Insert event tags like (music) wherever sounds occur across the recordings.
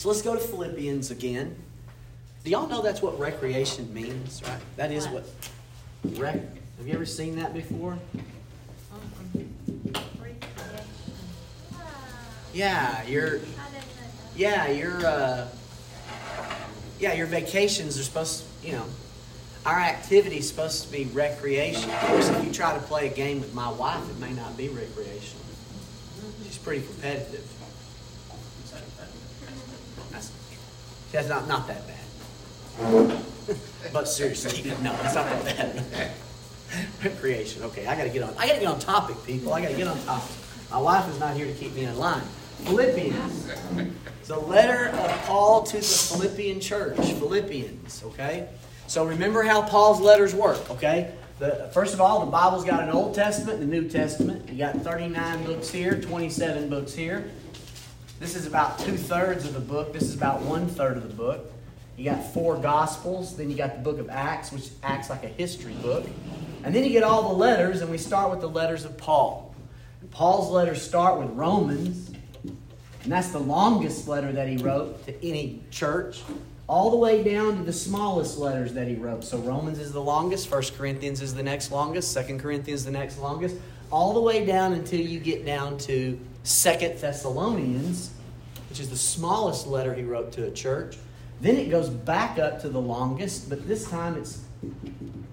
So let's go to Philippians again. Do y'all know that's what recreation means, right? That is what rec. Have you ever seen that before? Yeah, you're. Yeah, your. Uh, yeah, your vacations are supposed. To, you know, our activity is supposed to be recreation. Of course, if you try to play a game with my wife, it may not be recreational. She's pretty competitive. That's, that's not not that bad. (laughs) but seriously, (laughs) no, it's not that bad. (laughs) recreation. Okay, I got to get on. I got to get on topic, people. I got to get on topic. My wife is not here to keep me in line. Philippians. A letter of Paul to the Philippian church. Philippians, okay? So remember how Paul's letters work, okay? The, first of all, the Bible's got an Old Testament and a New Testament. You got 39 books here, 27 books here. This is about two thirds of the book. This is about one third of the book. You got four Gospels. Then you got the book of Acts, which acts like a history book. And then you get all the letters, and we start with the letters of Paul. Paul's letters start with Romans, and that's the longest letter that he wrote to any church, all the way down to the smallest letters that he wrote. So Romans is the longest, First Corinthians is the next longest, Second Corinthians the next longest, all the way down until you get down to Second Thessalonians, which is the smallest letter he wrote to a church. Then it goes back up to the longest, but this time it's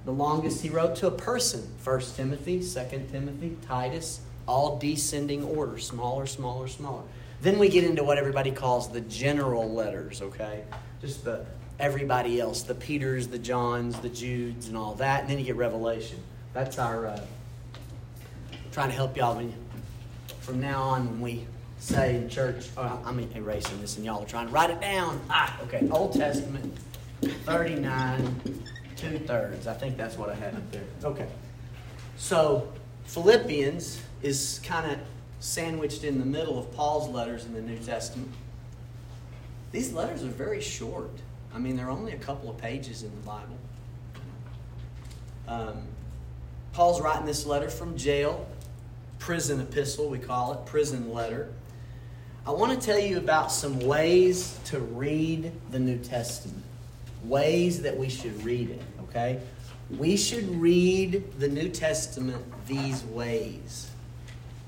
the longest he wrote to a person. First Timothy, Second Timothy, Titus, all descending order, smaller, smaller, smaller. Then we get into what everybody calls the general letters, okay? Just the everybody else, the Peters, the Johns, the Judes, and all that. And then you get Revelation. That's our uh, trying to help y'all when you, from now on when we say in church. Oh, I'm erasing this, and y'all are trying to write it down. Ah, okay. Old Testament, 39, two thirds. I think that's what I had up there. Okay. So Philippians is kind of sandwiched in the middle of Paul's letters in the New Testament. These letters are very short. I mean, they're only a couple of pages in the Bible. Um, Paul's writing this letter from jail, prison epistle, we call it, prison letter. I want to tell you about some ways to read the New Testament, ways that we should read it, okay? We should read the New Testament these ways.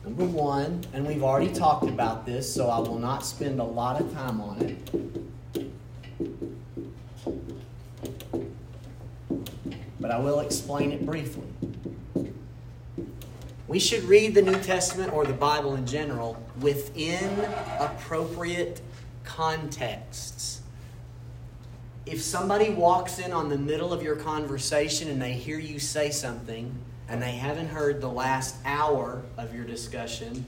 Number one, and we've already talked about this, so I will not spend a lot of time on it. But I will explain it briefly. We should read the New Testament or the Bible in general within appropriate contexts. If somebody walks in on the middle of your conversation and they hear you say something, and they haven't heard the last hour of your discussion,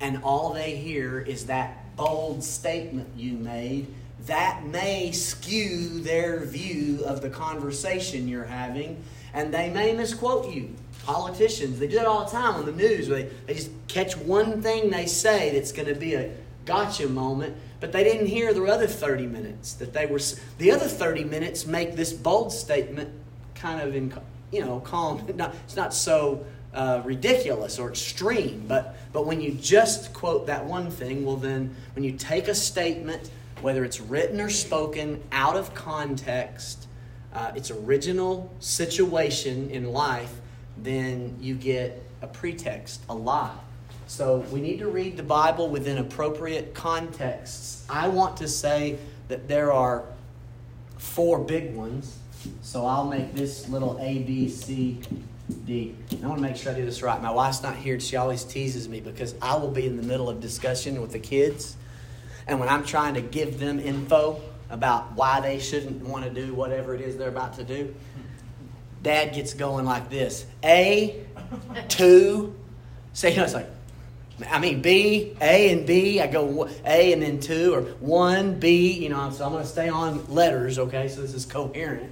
and all they hear is that bold statement you made, that may skew their view of the conversation you're having, and they may misquote you. Politicians, they do that all the time on the news. They, they just catch one thing they say that's going to be a gotcha moment, but they didn't hear the other 30 minutes that they were. The other 30 minutes make this bold statement kind of in, you know, calm. (laughs) Not, it's not so uh, ridiculous or extreme, but, but when you just quote that one thing, well, then when you take a statement, whether it's written or spoken, out of context, uh, its original situation in life, then you get a pretext, a lie. So we need to read the Bible within appropriate contexts. I want to say that there are four big ones so I'll make this little A, B, C, D. I want to make sure I do this right. My wife's not here. She always teases me because I will be in the middle of discussion with the kids. And when I'm trying to give them info about why they shouldn't want to do whatever it is they're about to do, dad gets going like this A, two, say, you know, it's like, I mean, B, A and B. I go A and then two, or one, B, you know, so I'm going to stay on letters, okay? So this is coherent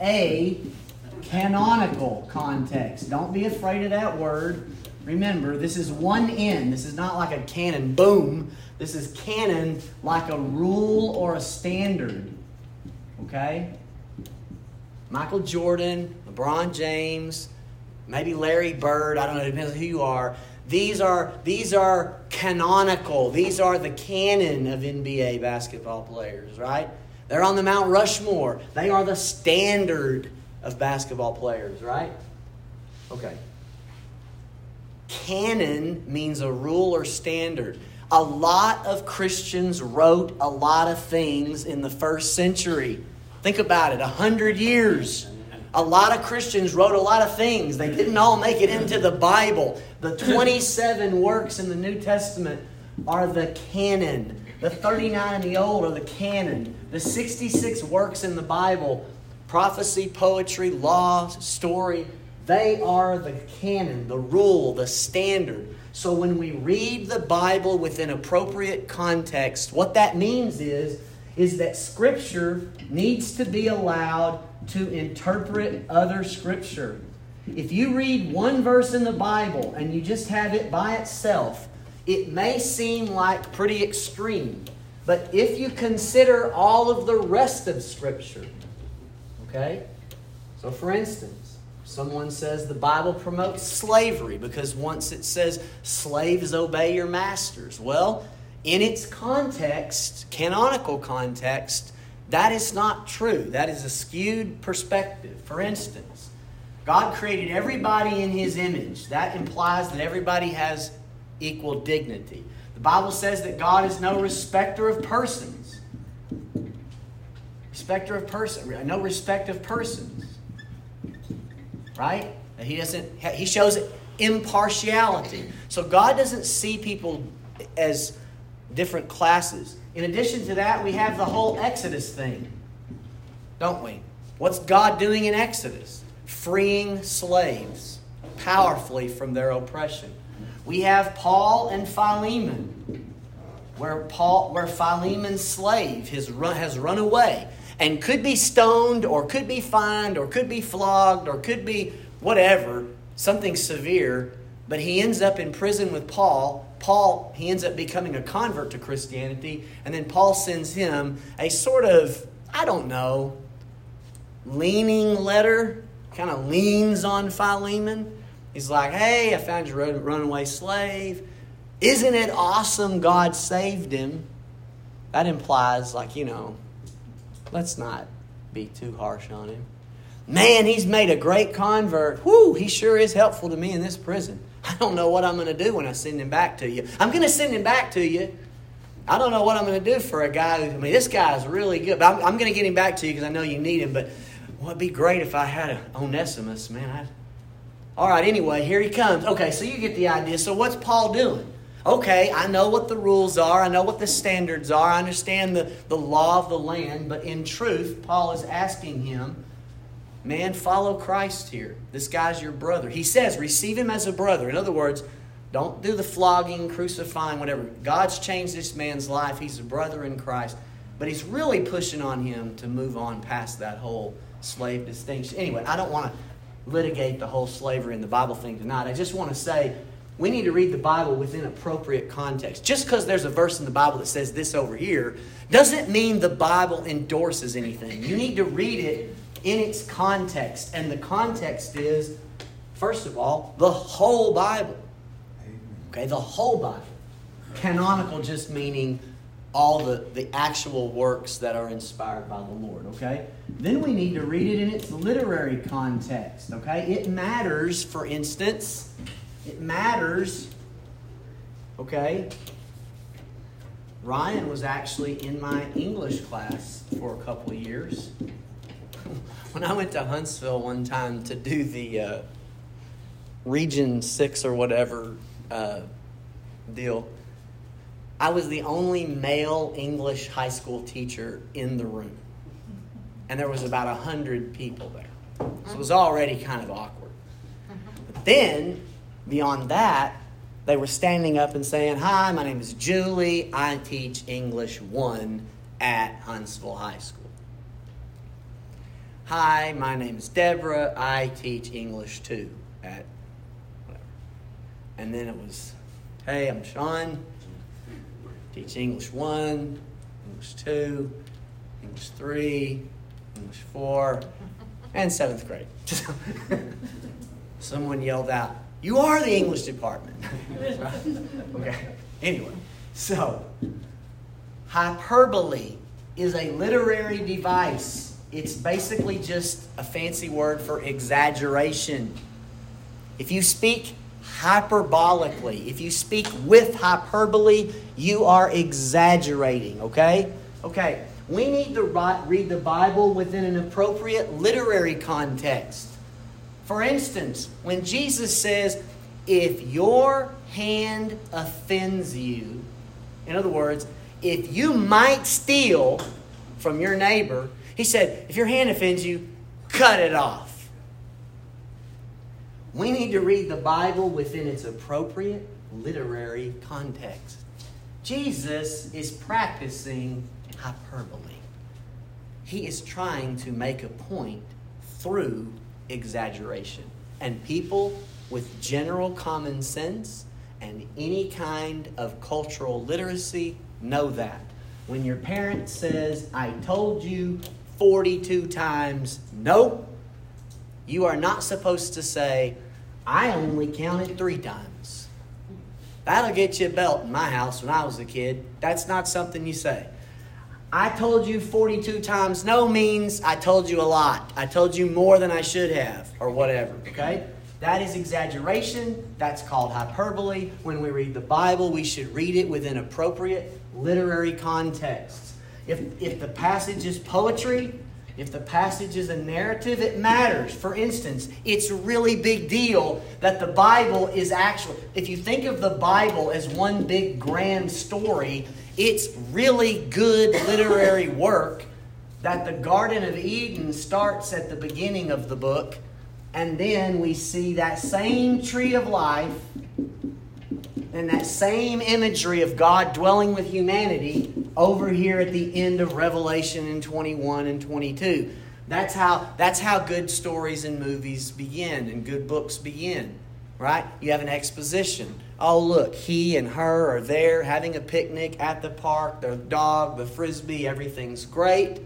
a canonical context. Don't be afraid of that word. Remember, this is one N. This is not like a canon, boom. This is canon like a rule or a standard. Okay? Michael Jordan, LeBron James, maybe Larry Bird, I don't know, it depends who you are. These are, these are canonical. These are the canon of NBA basketball players, right? They're on the Mount Rushmore. They are the standard of basketball players, right? Okay. Canon means a rule or standard. A lot of Christians wrote a lot of things in the first century. Think about it, a hundred years. A lot of Christians wrote a lot of things. They didn't all make it into the Bible. The (laughs) 27 works in the New Testament are the canon. The 39 in the Old are the canon. The 66 works in the Bible prophecy, poetry, law, story they are the canon, the rule, the standard. So when we read the Bible within appropriate context, what that means is is that scripture needs to be allowed to interpret other scripture. If you read one verse in the Bible and you just have it by itself, it may seem like pretty extreme. But if you consider all of the rest of scripture, okay? So for instance, Someone says the Bible promotes slavery because once it says slaves obey your masters. Well, in its context, canonical context, that is not true. That is a skewed perspective. For instance, God created everybody in His image. That implies that everybody has equal dignity. The Bible says that God is no respecter of persons. Respecter of person, no respect of persons right? He doesn't. He shows impartiality. So God doesn't see people as different classes. In addition to that, we have the whole Exodus thing, don't we? What's God doing in Exodus? Freeing slaves powerfully from their oppression. We have Paul and Philemon, where Paul, where Philemon's slave has run, has run away and could be stoned or could be fined or could be flogged or could be whatever, something severe, but he ends up in prison with Paul. Paul, he ends up becoming a convert to Christianity, and then Paul sends him a sort of, I don't know, leaning letter, kind of leans on Philemon. He's like, hey, I found your runaway slave. Isn't it awesome God saved him? That implies, like, you know, Let's not be too harsh on him. Man, he's made a great convert. Whoo, he sure is helpful to me in this prison. I don't know what I'm going to do when I send him back to you. I'm going to send him back to you. I don't know what I'm going to do for a guy who, I mean, this guy is really good, but I'm, I'm going to get him back to you because I know you need him. But well, it'd be great if I had an Onesimus, man. I'd... All right, anyway, here he comes. Okay, so you get the idea. So what's Paul doing? okay, I know what the rules are, I know what the standards are, I understand the, the law of the land, but in truth, Paul is asking him, man, follow Christ here. This guy's your brother. He says, receive him as a brother. In other words, don't do the flogging, crucifying, whatever. God's changed this man's life. He's a brother in Christ. But he's really pushing on him to move on past that whole slave distinction. Anyway, I don't want to litigate the whole slavery in the Bible thing tonight. I just want to say we need to read the Bible within appropriate context. Just because there's a verse in the Bible that says this over here doesn't mean the Bible endorses anything. You need to read it in its context. And the context is, first of all, the whole Bible. Okay, the whole Bible. Canonical just meaning all the, the actual works that are inspired by the Lord, okay? Then we need to read it in its literary context, okay? It matters, for instance, it matters. Okay? Ryan was actually in my English class for a couple of years. (laughs) when I went to Huntsville one time to do the uh, Region 6 or whatever uh, deal, I was the only male English high school teacher in the room. And there was about 100 people there. So it was already kind of awkward. But then Beyond that, they were standing up and saying, Hi, my name is Julie. I teach English 1 at Huntsville High School. Hi, my name is Deborah. I teach English 2 at whatever. And then it was, Hey, I'm Sean. Teach English 1, English 2, English 3, English 4, and 7th grade. (laughs) Someone yelled out, You are the English department. (laughs) okay. Anyway, so hyperbole is a literary device. It's basically just a fancy word for exaggeration. If you speak hyperbolically, if you speak with hyperbole, you are exaggerating, okay? Okay, we need to read the Bible within an appropriate literary context. For instance, when Jesus says, if your hand offends you, in other words, if you might steal from your neighbor, he said, if your hand offends you, cut it off. We need to read the Bible within its appropriate literary context. Jesus is practicing hyperbole. He is trying to make a point through exaggeration. And people with general common sense and any kind of cultural literacy know that. When your parent says, I told you 42 times, nope, you are not supposed to say, I only counted three times. That'll get you a belt in my house when I was a kid. That's not something you say. I told you 42 times no means I told you a lot. I told you more than I should have, or whatever, okay? That is exaggeration. That's called hyperbole. When we read the Bible, we should read it within appropriate literary contexts. If, if the passage is poetry, if the passage is a narrative, it matters. For instance, it's a really big deal that the Bible is actually, if you think of the Bible as one big grand story, it's really good literary work that the Garden of Eden starts at the beginning of the book, and then we see that same tree of life and that same imagery of God dwelling with humanity over here at the end of Revelation in 21 and 22. That's how, that's how good stories and movies begin and good books begin, right? You have an exposition. Oh, look, he and her are there having a picnic at the park, the dog, the frisbee, everything's great.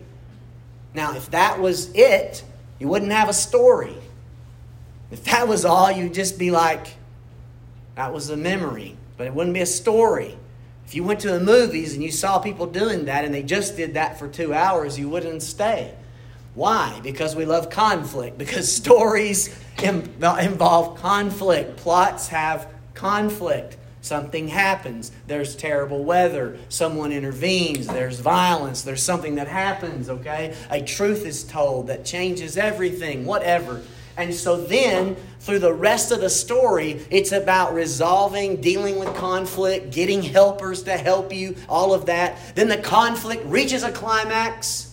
Now, if that was it, you wouldn't have a story. If that was all, you'd just be like, that was a memory, but it wouldn't be a story. If you went to the movies and you saw people doing that and they just did that for two hours, you wouldn't stay. Why? Because we love conflict. (laughs) Because stories involve conflict. Plots have conflict. Something happens. There's terrible weather. Someone intervenes. There's violence. There's something that happens, okay? A truth is told that changes everything, whatever. And so then, through the rest of the story, it's about resolving, dealing with conflict, getting helpers to help you, all of that. Then the conflict reaches a climax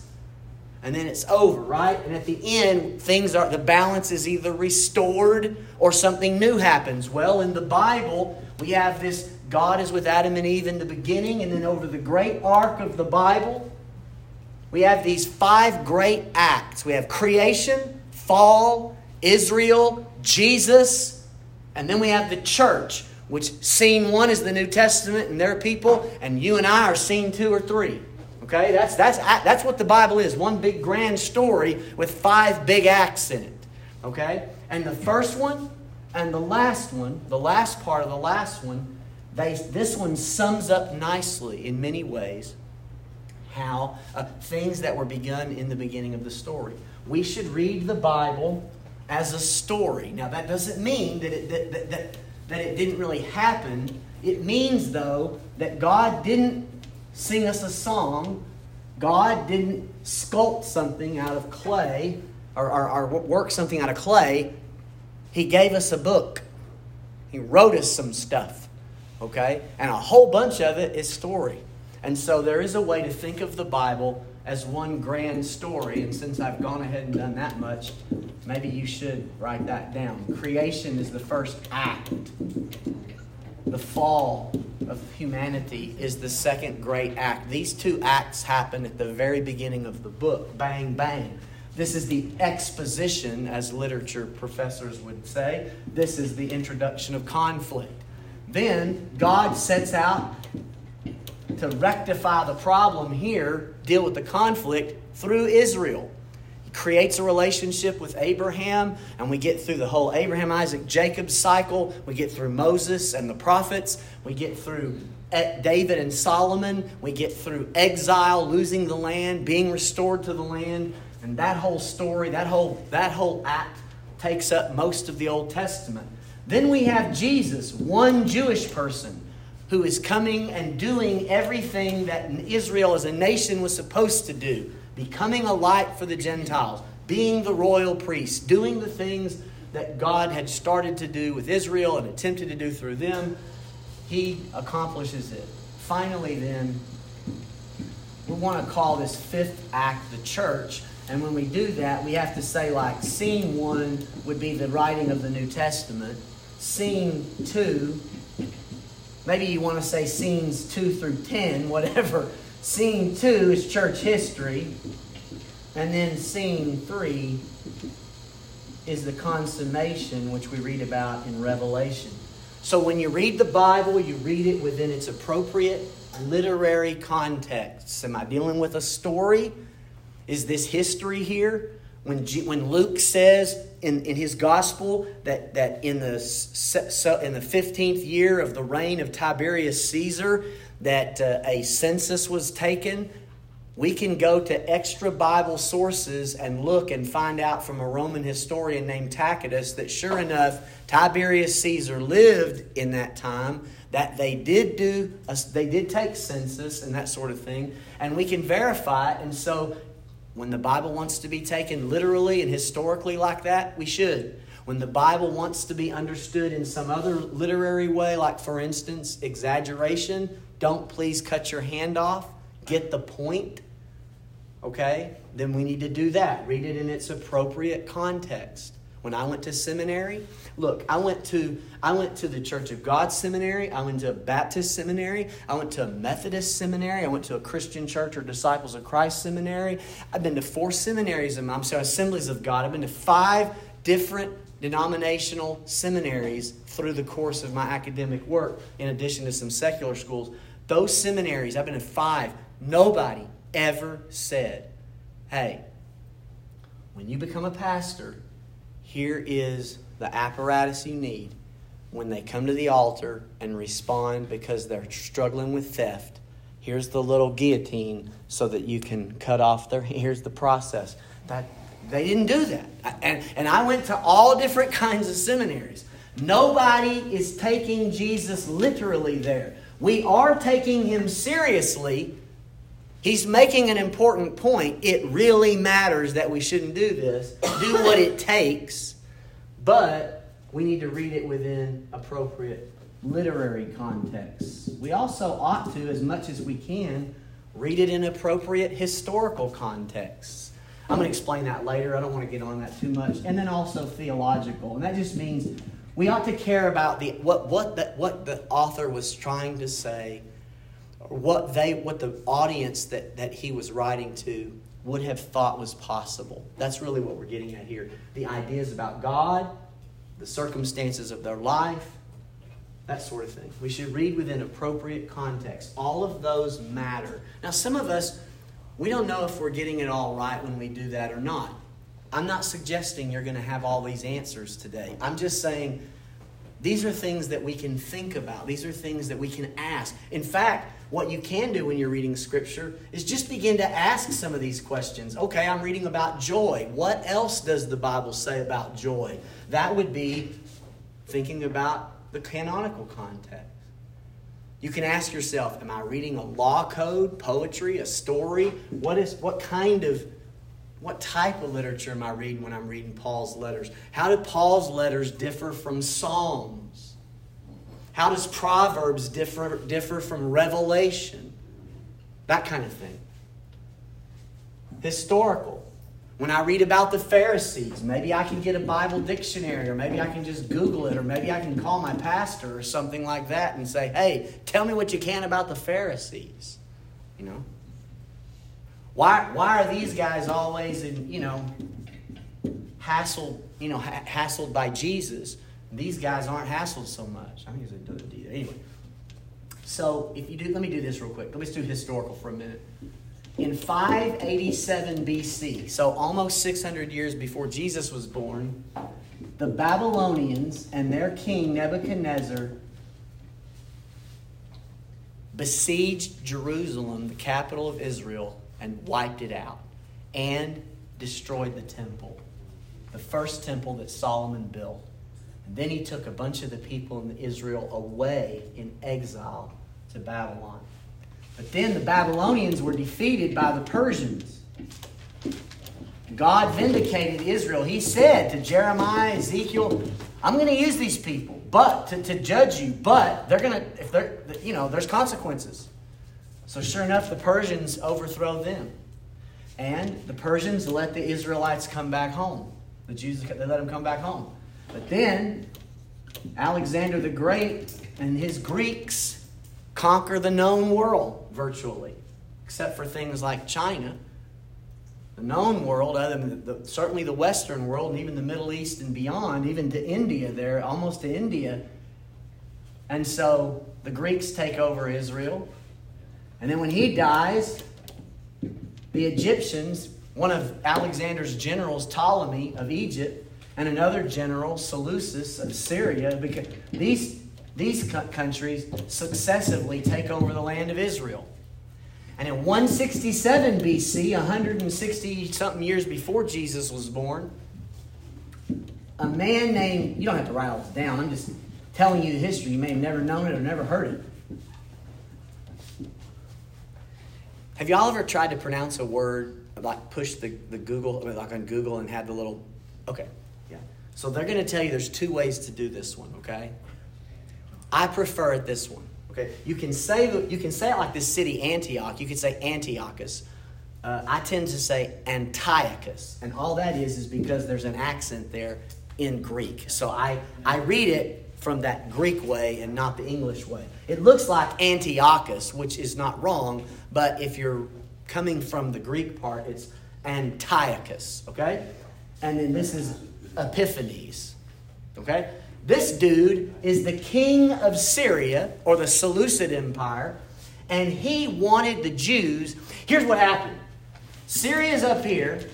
and then it's over, right? And at the end, things are the balance is either restored or something new happens. Well, in the Bible, we have this God is with Adam and Eve in the beginning, and then over the great arc of the Bible, we have these five great acts. We have creation, fall, Israel, Jesus, and then we have the church, which scene one is the New Testament and their people, and you and I are scene two or three. Okay, that's, that's, that's what the Bible is one big grand story with five big acts in it. Okay? And the first one and the last one, the last part of the last one, they, this one sums up nicely in many ways how uh, things that were begun in the beginning of the story. We should read the Bible as a story. Now, that doesn't mean that it, that, that, that, that it didn't really happen. It means, though, that God didn't sing us a song. God didn't sculpt something out of clay or, or, or work something out of clay. He gave us a book. He wrote us some stuff. Okay? And a whole bunch of it is story. And so there is a way to think of the Bible as one grand story. And since I've gone ahead and done that much, maybe you should write that down. Creation is the first act the fall of humanity is the second great act. These two acts happen at the very beginning of the book bang, bang. This is the exposition, as literature professors would say. This is the introduction of conflict. Then God sets out to rectify the problem here, deal with the conflict through Israel. He creates a relationship with Abraham, and we get through the whole Abraham, Isaac, Jacob cycle. We get through Moses and the prophets. We get through eh, David and Solomon. We get through exile, losing the land, being restored to the land. And that whole story, that whole, that whole act takes up most of the Old Testament. Then we have Jesus, one Jewish person who is coming and doing everything that Israel as a nation was supposed to do, becoming a light for the Gentiles, being the royal priest, doing the things that God had started to do with Israel and attempted to do through them. He accomplishes it. Finally, then, we want to call this fifth act the church. And when we do that, we have to say, like, scene one would be the writing of the New Testament. Scene two Maybe you want to say scenes 2 through 10, (laughs) whatever. Scene 2 is church history. And then scene 3 is the consummation, which we read about in Revelation. So when you read the Bible, you read it within its appropriate literary context. Am I dealing with a story? Is this history here? When, G, when Luke says in, in his gospel that, that in, the, in the 15th year of the reign of Tiberius Caesar, that uh, a census was taken, we can go to extra Bible sources and look and find out from a Roman historian named Tacitus that sure enough, Tiberius Caesar lived in that time, that they did do, a, they did take census and that sort of thing, and we can verify it. And so when the Bible wants to be taken literally and historically like that, we should. When the Bible wants to be understood in some other literary way, like for instance, exaggeration, don't please cut your hand off. Get the point. Okay? Then we need to do that. Read it in its appropriate context. When I went to seminary, look, I went to I went to the Church of God seminary, I went to a Baptist seminary, I went to a Methodist seminary, I went to a Christian church or Disciples of Christ seminary. I've been to four seminaries, I'm sorry, assemblies of God. I've been to five different denominational seminaries through the course of my academic work, in addition to some secular schools. Those seminaries, I've been to five, nobody ever said, hey, when you become a pastor, here is the apparatus you need when they come to the altar and respond because they're struggling with theft. Here's the little guillotine so that you can cut off their. (laughs) Here's the process. That they didn't do that, and and I went to all different kinds of seminaries. Nobody is taking Jesus literally there. We are taking him seriously. He's making an important point. It really matters that we shouldn't do this. Do what it takes but we need to read it within appropriate literary contexts. We also ought to, as much as we can, read it in appropriate historical contexts. I'm going to explain that later. I don't want to get on that too much. And then also theological. And that just means we ought to care about the what what the, what the author was trying to say what they what the audience that, that he was writing to would have thought was possible. That's really what we're getting at here. The ideas about God, the circumstances of their life, that sort of thing. We should read within appropriate context. All of those matter. Now, some of us, we don't know if we're getting it all right when we do that or not. I'm not suggesting you're going to have all these answers today. I'm just saying these are things that we can think about, these are things that we can ask. In fact, what you can do when you're reading Scripture is just begin to ask some of these questions. Okay, I'm reading about joy. What else does the Bible say about joy? That would be thinking about the canonical context. You can ask yourself, am I reading a law code, poetry, a story? What is what kind of what type of literature am I reading when I'm reading Paul's letters? How do Paul's letters differ from Psalms? How does Proverbs differ, differ from Revelation? That kind of thing. Historical. When I read about the Pharisees, maybe I can get a Bible dictionary, or maybe I can just Google it, or maybe I can call my pastor or something like that and say, hey, tell me what you can about the Pharisees. You know? Why, why are these guys always, in, you know, hassled, you know, ha- hassled by Jesus? These guys aren't hassled so much. I think it's a good. Anyway, so if you do, let me do this real quick. Let me do historical for a minute. in 587 BC, so almost 600 years before Jesus was born, the Babylonians and their king Nebuchadnezzar besieged Jerusalem, the capital of Israel, and wiped it out and destroyed the temple, the first temple that Solomon built. And then he took a bunch of the people in Israel away in exile to Babylon. But then the Babylonians were defeated by the Persians. God vindicated Israel. He said to Jeremiah, Ezekiel, I'm going to use these people, but to, to judge you, but they're going to, if they're, you know, there's consequences. So sure enough, the Persians overthrow them. And the Persians let the Israelites come back home. The Jews, they let them come back home. But then Alexander the Great and his Greeks conquer the known world virtually, except for things like China. The known world, other than the, certainly the Western world, and even the Middle East and beyond, even to India, there, almost to India. And so the Greeks take over Israel. And then when he dies, the Egyptians, one of Alexander's generals, Ptolemy of Egypt, and another general, Seleucus of Syria, because these, these countries successively take over the land of Israel. And in 167 BC, 160 something years before Jesus was born, a man named, you don't have to write all this down, I'm just telling you the history. You may have never known it or never heard it. Have y'all ever tried to pronounce a word, like push the, the Google, like on Google and had the little, okay, yeah. So they're going to tell you there's two ways to do this one, okay? I prefer it this one. Okay, you can say you can say it like this city Antioch. You could say Antiochus. Uh, I tend to say Antiochus, and all that is is because there's an accent there in Greek. So I I read it from that Greek way and not the English way. It looks like Antiochus, which is not wrong, but if you're coming from the Greek part, it's Antiochus. Okay, and then this is Epiphanes. Okay. This dude is the king of Syria, or the Seleucid Empire, and he wanted the Jews. Here's what happened Syria's up here,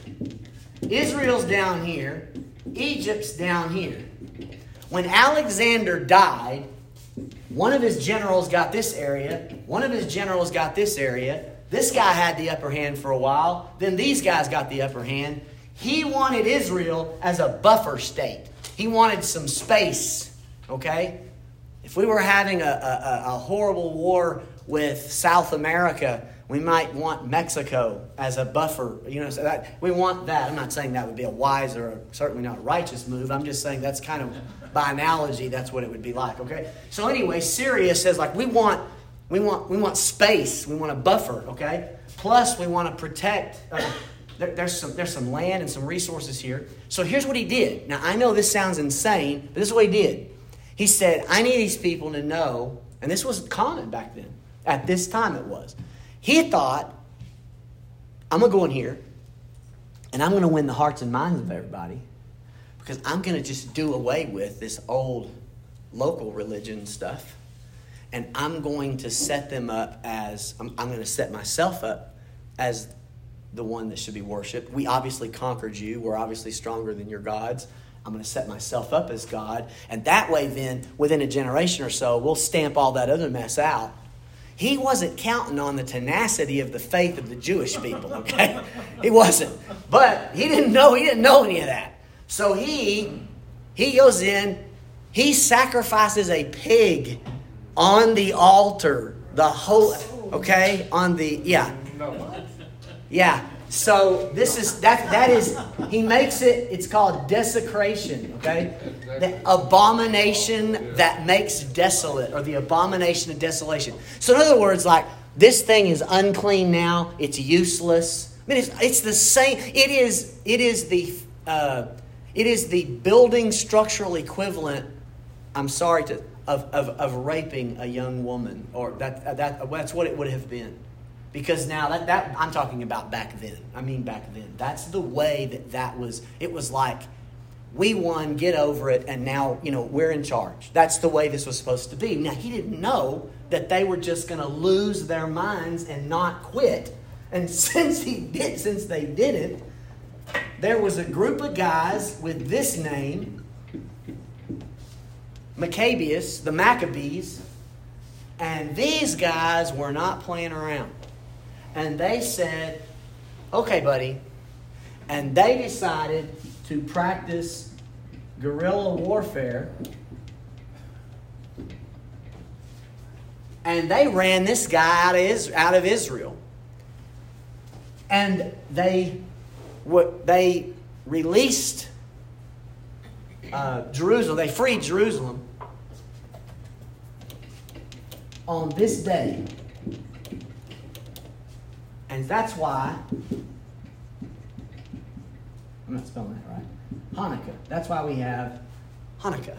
Israel's down here, Egypt's down here. When Alexander died, one of his generals got this area, one of his generals got this area. This guy had the upper hand for a while, then these guys got the upper hand. He wanted Israel as a buffer state. He wanted some space, okay? If we were having a, a, a horrible war with South America, we might want Mexico as a buffer. You know, so that we want that. I'm not saying that would be a wise or certainly not a righteous move. I'm just saying that's kind of by analogy, that's what it would be like. Okay. So anyway, Syria says like we want we want we want space. We want a buffer. Okay. Plus, we want to protect. Uh, there, there's, some, there's some land and some resources here. So here's what he did. Now, I know this sounds insane, but this is what he did. He said, I need these people to know, and this was common back then. At this time, it was. He thought, I'm going to go in here, and I'm going to win the hearts and minds of everybody because I'm going to just do away with this old local religion stuff. And I'm going to set them up as, I'm, I'm going to set myself up as the one that should be worshiped. We obviously conquered you. We're obviously stronger than your gods. I'm going to set myself up as God. And that way, then, within a generation or so, we'll stamp all that other mess out. He wasn't counting on the tenacity of the faith of the Jewish people, (laughs) okay? he wasn't. But he didn't know, he didn't know any of that. So he he goes in, he sacrifices a pig on the altar. The whole okay, on the yeah. Yeah. So this is that that is he makes it it's called desecration, okay? The abomination that makes desolate or the abomination of desolation. So in other words like this thing is unclean now, it's useless. I mean it's, it's the same it is it is the uh, it is the building structural equivalent I'm sorry to of, of, of raping a young woman or that, that that's what it would have been because now that, that i'm talking about back then. I mean back then. That's the way that that was it was like we won get over it and now you know we're in charge. That's the way this was supposed to be. Now he didn't know that they were just going to lose their minds and not quit. And (laughs) since he did, since they didn't, there was a group of guys with this name, Maccabeus, the Maccabees, and these guys were not playing around. And they said, okay, buddy. And they decided to practice guerrilla warfare. And they ran this guy out of, out of Israel. And they, they released uh, Jerusalem, they freed Jerusalem on this day. And that's why, I'm not spelling that right, Hanukkah. That's why we have Hanukkah.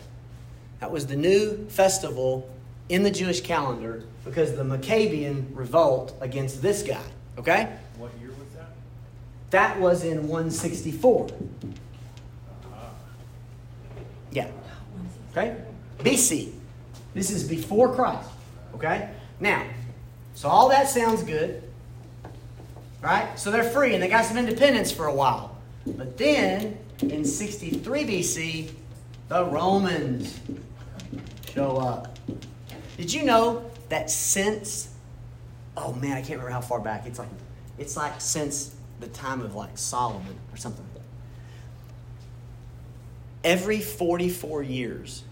That was the new festival in the Jewish calendar because the Maccabean revolt against this guy. Okay? What year was that? That was in 164. Uh-huh. Yeah. Okay? BC. This is before Christ. Okay? Now, so all that sounds good. Right? So they're free and they got some independence for a while. But then, in 63 BC, the Romans show up. Did you know that since, oh man, I can't remember how far back. It's like, it's like since the time of like Solomon or something. Every 44 years,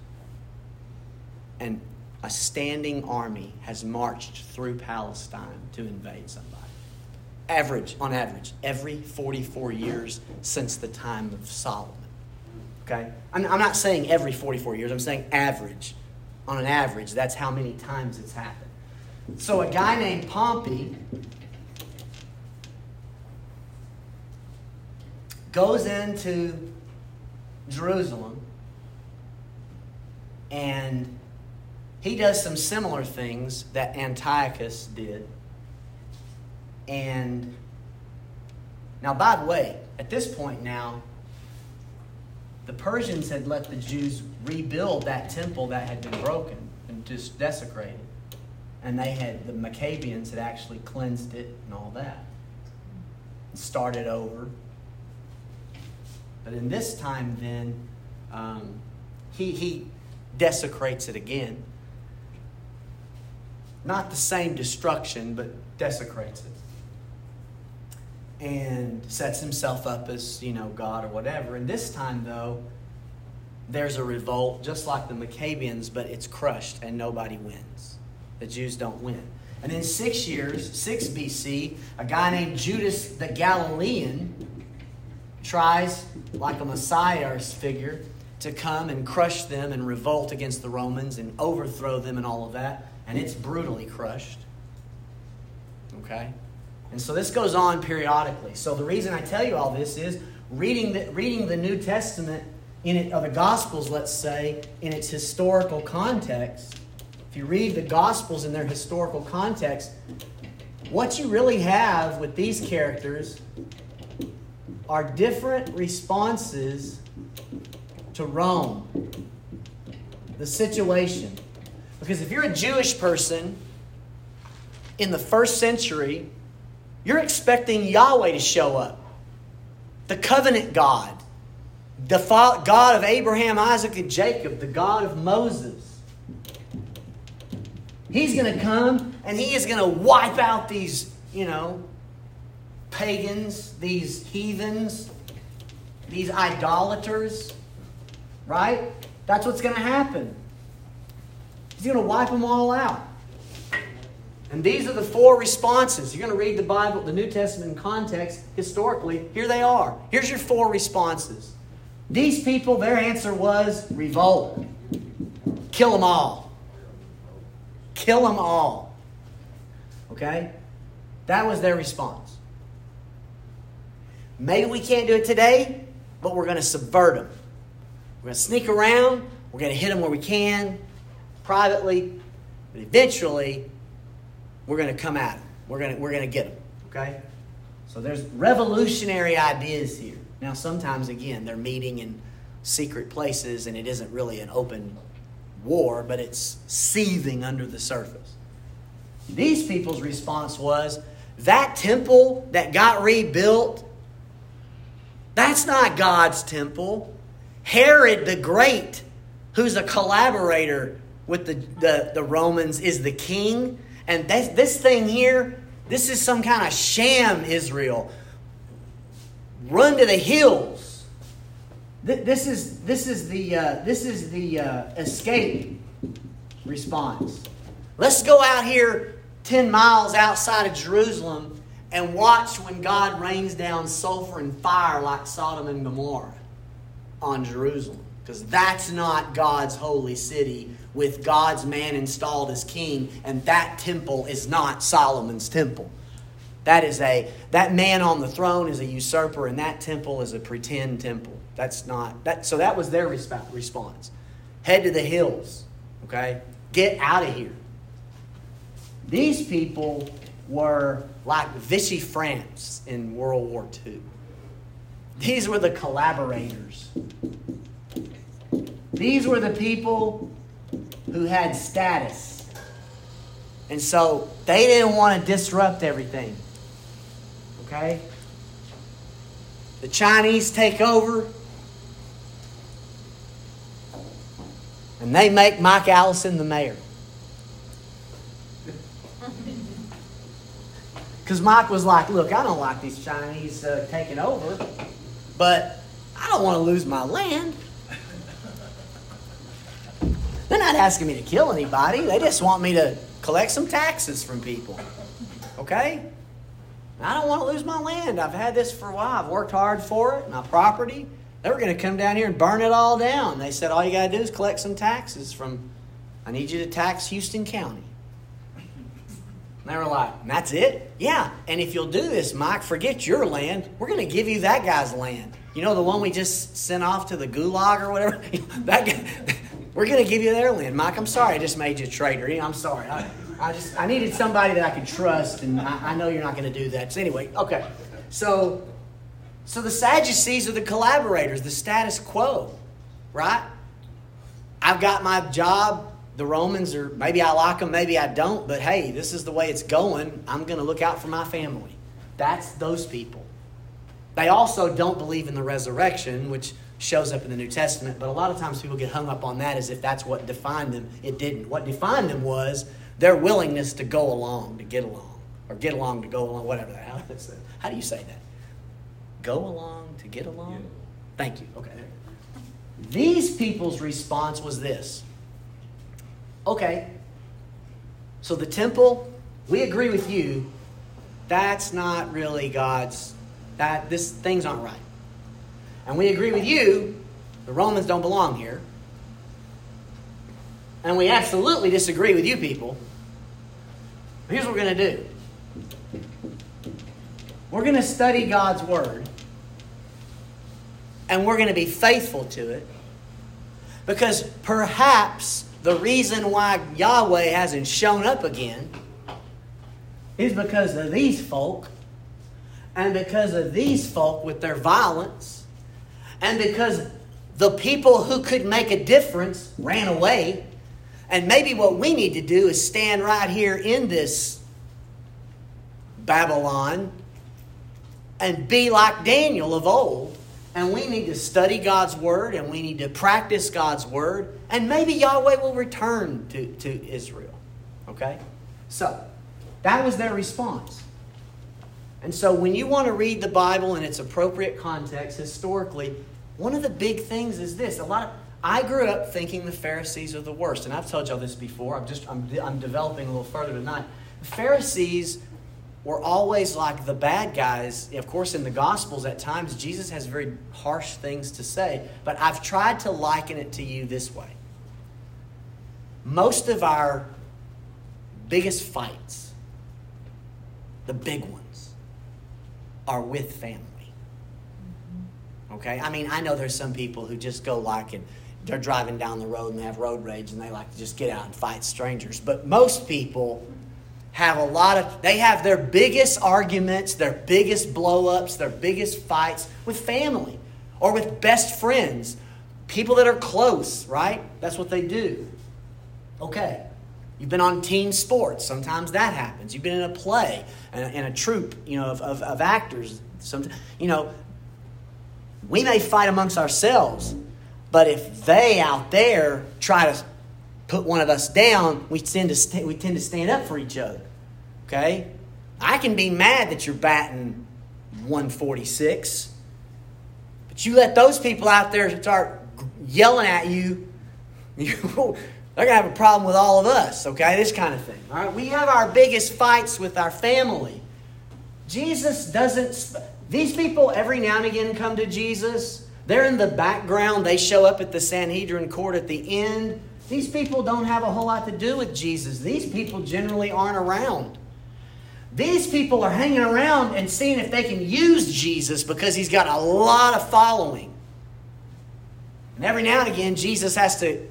and a standing army has marched through Palestine to invade somebody. Average, on average, every 44 years since the time of Solomon. Okay? I'm, I'm not saying every 44 years, I'm saying average. On an average, that's how many times it's happened. So a guy named Pompey goes into Jerusalem and he does some similar things that Antiochus did. And now, by the way, at this point now, the Persians had let the Jews rebuild that temple that had been broken and just desecrated. And they had, the Maccabeans had actually cleansed it and all that. And Started over. But in this time, then, um, he, he desecrates it again. Not the same destruction, but desecrates it. And sets himself up as, you know, God or whatever. And this time, though, there's a revolt, just like the Maccabeans, but it's crushed and nobody wins. The Jews don't win. And in six years, 6 BC, a guy named Judas the Galilean tries, like a Messiah figure, to come and crush them and revolt against the Romans and overthrow them and all of that and it's brutally crushed. Okay? And so this goes on periodically. So the reason I tell you all this is reading the, reading the New Testament in it, or the Gospels, let's say, in its historical context. If you read the Gospels in their historical context, what you really have with these characters are different responses to Rome, the situation. Because if you're a Jewish person in the first century, you're expecting Yahweh to show up, the covenant God, the God of Abraham, Isaac, and Jacob, the God of Moses. He's going to come and he is going to wipe out these, you know, pagans, these heathens, these idolaters, right? That's what's going to happen. He's going to wipe them all out. And these are the four responses. You're going to read the Bible, the New Testament in context, historically. Here they are. Here's your four responses. These people, their answer was revolt. Kill them all. Kill them all. Okay? That was their response. Maybe we can't do it today, but we're going to subvert them. We're going to sneak around. We're going to hit them where we can privately, but eventually we're going to come at them. We're going to, we're going to get them. Okay? So there's revolutionary ideas here. Now, sometimes, again, they're meeting in secret places and it isn't really an open war, but it's seething under the surface. These people's response was that temple that got rebuilt, that's not God's temple. Herod the Great, who's a collaborator with the, the, the Romans, is the king. And this, this thing here, this is some kind of sham Israel. Run to the hills. This is, this is the, uh, this is the uh, escape response. Let's go out here 10 miles outside of Jerusalem and watch when God rains down sulfur and fire like Sodom and Gomorrah on Jerusalem. Because that's not God's holy city with God's man installed as king, and that temple is not Solomon's temple. That is a that man on the throne is a usurper, and that temple is a pretend temple. That's not that. So that was their response. Head to the hills. Okay, get out of here. These people were like Vichy France in World War II. These were the collaborators. These were the people who had status. And so they didn't want to disrupt everything. Okay? The Chinese take over. And they make Mike Allison the mayor. (laughs) Because Mike was like, Look, I don't like these Chinese uh, taking over, but I don't want to lose my land. They're not asking me to kill anybody, they just want me to collect some taxes from people. Okay? I don't want to lose my land. I've had this for a while. I've worked hard for it, my property. They were going to come down here and burn it all down. They said, all you got to do is collect some taxes from, I need you to tax Houston County. And they were like, that's it? Yeah. And if you'll do this, Mike, forget your land. We're going to give you that guy's land. You know, the one we just sent off to the gulag or whatever? (laughs) that guy, we're going to give you their land. Mike, I'm sorry I just made you a traitor. I'm sorry. I, I just I needed somebody that I could trust, and I, I know you're not going to do that. So anyway, okay. So so the Sadducees are the collaborators, the status quo, right? I've got my job. The Romans are maybe I like them, maybe I don't, but hey, this is the way it's going. I'm going to look out for my family. That's those people. They also don't believe in the resurrection, which shows up in the New Testament, but a lot of times people get hung up on that as if that's what defined them. It didn't. What defined them was their willingness to go along, to get along, or get along to go along, whatever the hell is How do you say that? Go along to get along? Yeah. Thank you. Okay. These people's response was this. Okay. So the temple, we agree with you. That's not really God's that this things aren't right. And we agree with you, the Romans don't belong here. And we absolutely disagree with you people Here's what we're going to do we're going to study God's Word, and we're going to be faithful to it because perhaps the reason why Yahweh hasn't shown up again is because of these folk and because of these folk with their violence and because the people who could make a difference ran away and maybe what we need to do is stand right here in this Babylon and be like Daniel of old. And we need to study God's word and we need to practice God's word. And maybe Yahweh will return to, to Israel. Okay? So, that was their response. And so, when you want to read the Bible in its appropriate context, historically, one of the big things is this. A lot of, I grew up thinking the Pharisees are the worst, and I've told y'all this before. I'm just I'm, I'm developing a little further tonight. The Pharisees were always like the bad guys. Of course, in the Gospels, at times Jesus has very harsh things to say, but I've tried to liken it to you this way. Most of our biggest fights, the big ones, are with family. Okay? I mean, I know there's some people who just go like and they're driving down the road and they have road rage and they like to just get out and fight strangers. But most people have a lot of, they have their biggest arguments, their biggest blowups, their biggest fights with family or with best friends, people that are close, right? That's what they do. Okay. You've been on team sports. Sometimes that happens. You've been in a play and a, a troupe, you know, of, of, of actors. Sometimes, you know, we may fight amongst ourselves, but if they out there try to put one of us down, we tend to st- we tend to stand up for each other. Okay, I can be mad that you're batting 146, but you let those people out there start yelling at you. you (laughs) they're going to have a problem with all of us, okay? This kind of thing. All right? We have our biggest fights with our family. Jesus doesn't, these people every now and again come to Jesus. They're in the background. They show up at the Sanhedrin court at the end. These people don't have a whole lot to do with Jesus. These people generally aren't around. These people are hanging around and seeing if they can use Jesus because he's got a lot of following. And every now and again, Jesus has to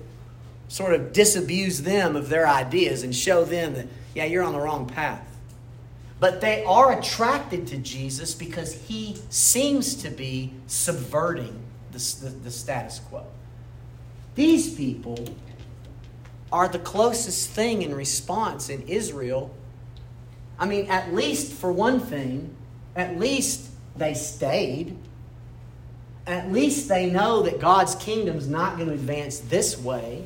sort of disabuse them of their ideas and show them that, yeah, you're on the wrong path. But they are attracted to Jesus because he seems to be subverting the, the, the status quo. These people are the closest thing in response in Israel. I mean, at least for one thing, at least they stayed. At least they know that God's kingdom is not going to advance this way.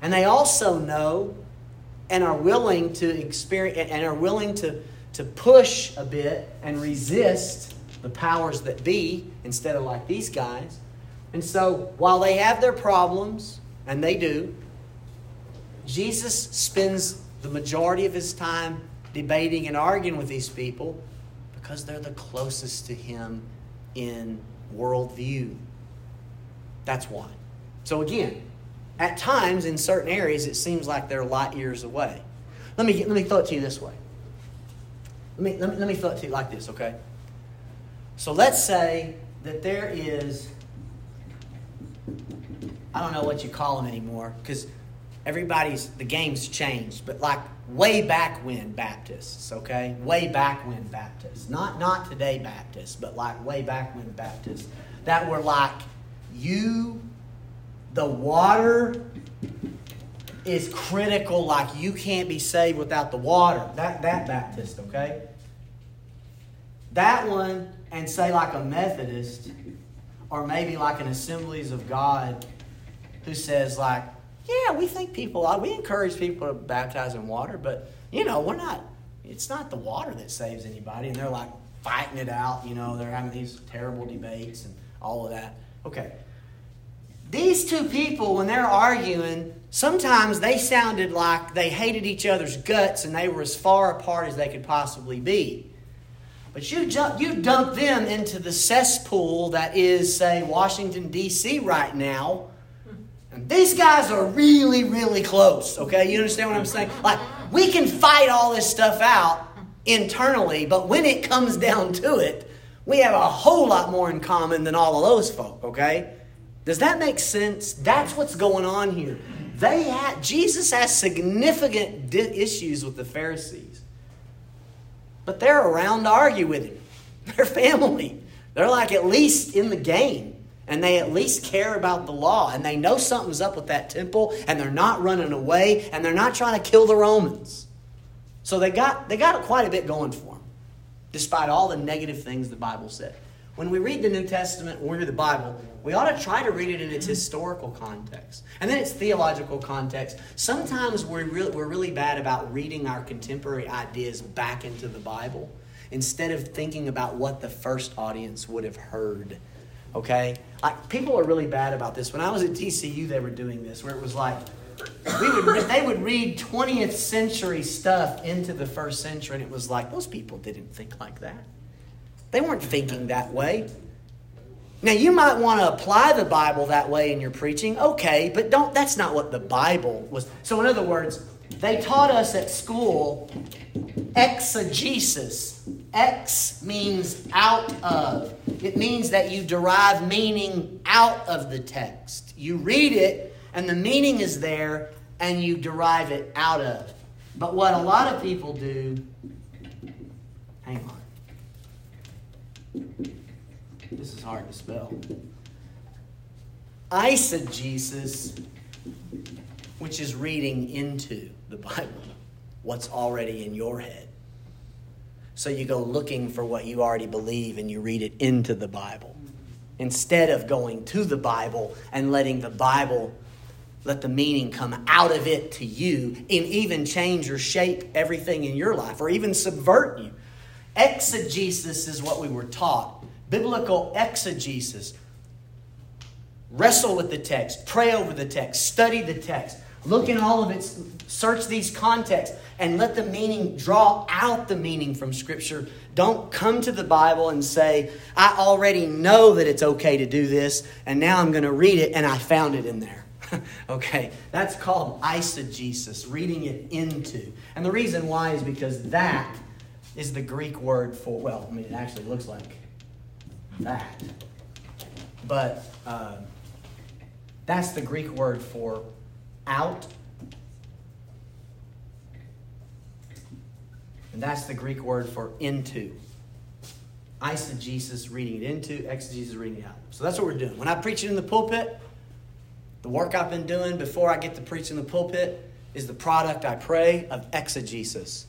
And they also know and are willing to experience and are willing to, to push a bit and resist the powers that be instead of like these guys. And so while they have their problems, and they do, Jesus spends the majority of his time debating and arguing with these people because they're the closest to him in worldview. That's why. So again, at times, in certain areas, it seems like they're light years away. Let me, let me throw it to you this way. Let me, let, me, let me throw it to you like this, okay? So let's say that there is, I don't know what you call them anymore, because everybody's, the game's changed, but like way back when Baptists, okay? Way back when Baptists. Not, not today Baptists, but like way back when Baptists. That were like, you the water is critical, like you can't be saved without the water. That, that Baptist, okay? That one, and say like a Methodist, or maybe like an Assemblies of God who says, like, yeah, we think people, we encourage people to baptize in water, but, you know, we're not, it's not the water that saves anybody. And they're like fighting it out, you know, they're having these terrible debates and all of that. Okay. These two people, when they're arguing, sometimes they sounded like they hated each other's guts and they were as far apart as they could possibly be. But you, you dump them into the cesspool that is, say, Washington, D.C. right now. And these guys are really, really close, okay? You understand what I'm saying? Like, we can fight all this stuff out internally, but when it comes down to it, we have a whole lot more in common than all of those folk, okay? Does that make sense? That's what's going on here. They had, Jesus has significant di- issues with the Pharisees. But they're around to argue with him. (laughs) They're family. They're like at least in the game. And they at least care about the law. And they know something's up with that temple. And they're not running away. And they're not trying to kill the Romans. So they got, they got quite a bit going for them, despite all the negative things the Bible said. When we read the New Testament, when we read the Bible, we ought to try to read it in its mm-hmm. historical context and then its theological context. Sometimes we're really, we're really bad about reading our contemporary ideas back into the Bible instead of thinking about what the first audience would have heard. Okay? Like, people are really bad about this. When I was at TCU, they were doing this, where it was like, we would, they would read 20th century stuff into the first century, and it was like, those people didn't think like that. They weren't thinking that way. Now you might want to apply the Bible that way in your preaching, okay, but don't that's not what the Bible was. So in other words, they taught us at school exegesis. Ex means out of. It means that you derive meaning out of the text. You read it and the meaning is there and you derive it out of. But what a lot of people do, hang on. This is hard to spell. Eisegesis which is reading into the Bible what's already in your head. So you go looking for what you already believe and you read it into the Bible instead of going to the Bible and letting the Bible let the meaning come out of it to you and even change or shape everything in your life or even subvert you. Exegesis is what we were taught. Biblical exegesis. Wrestle with the text, pray over the text, study the text, look in all of it, search these contexts, and let the meaning draw out the meaning from Scripture. Don't come to the Bible and say, I already know that it's okay to do this, and now I'm going to read it, and I found it in there. (laughs) okay, that's called eisegesis, reading it into. And the reason why is because that is the Greek word for, well, I mean, it actually looks like that. But uh, that's the Greek word for out. And that's the Greek word for into. Eisegesis, reading it into, exegesis, reading it out. So that's what we're doing. When I preach it in the pulpit, the work I've been doing before I get to preach in the pulpit is the product, I pray, of exegesis.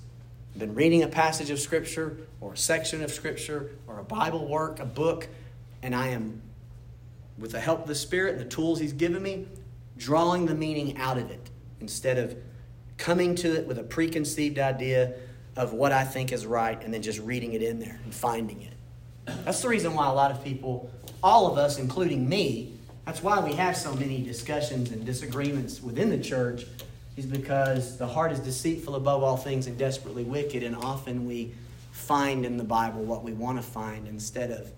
Been reading a passage of Scripture or a section of Scripture or a Bible work, a book, and I am, with the help of the Spirit and the tools He's given me, drawing the meaning out of it instead of coming to it with a preconceived idea of what I think is right and then just reading it in there and finding it. That's the reason why a lot of people, all of us, including me, that's why we have so many discussions and disagreements within the church, is because the heart is deceitful above all things and desperately wicked, and often we find in the Bible what we want to find instead of,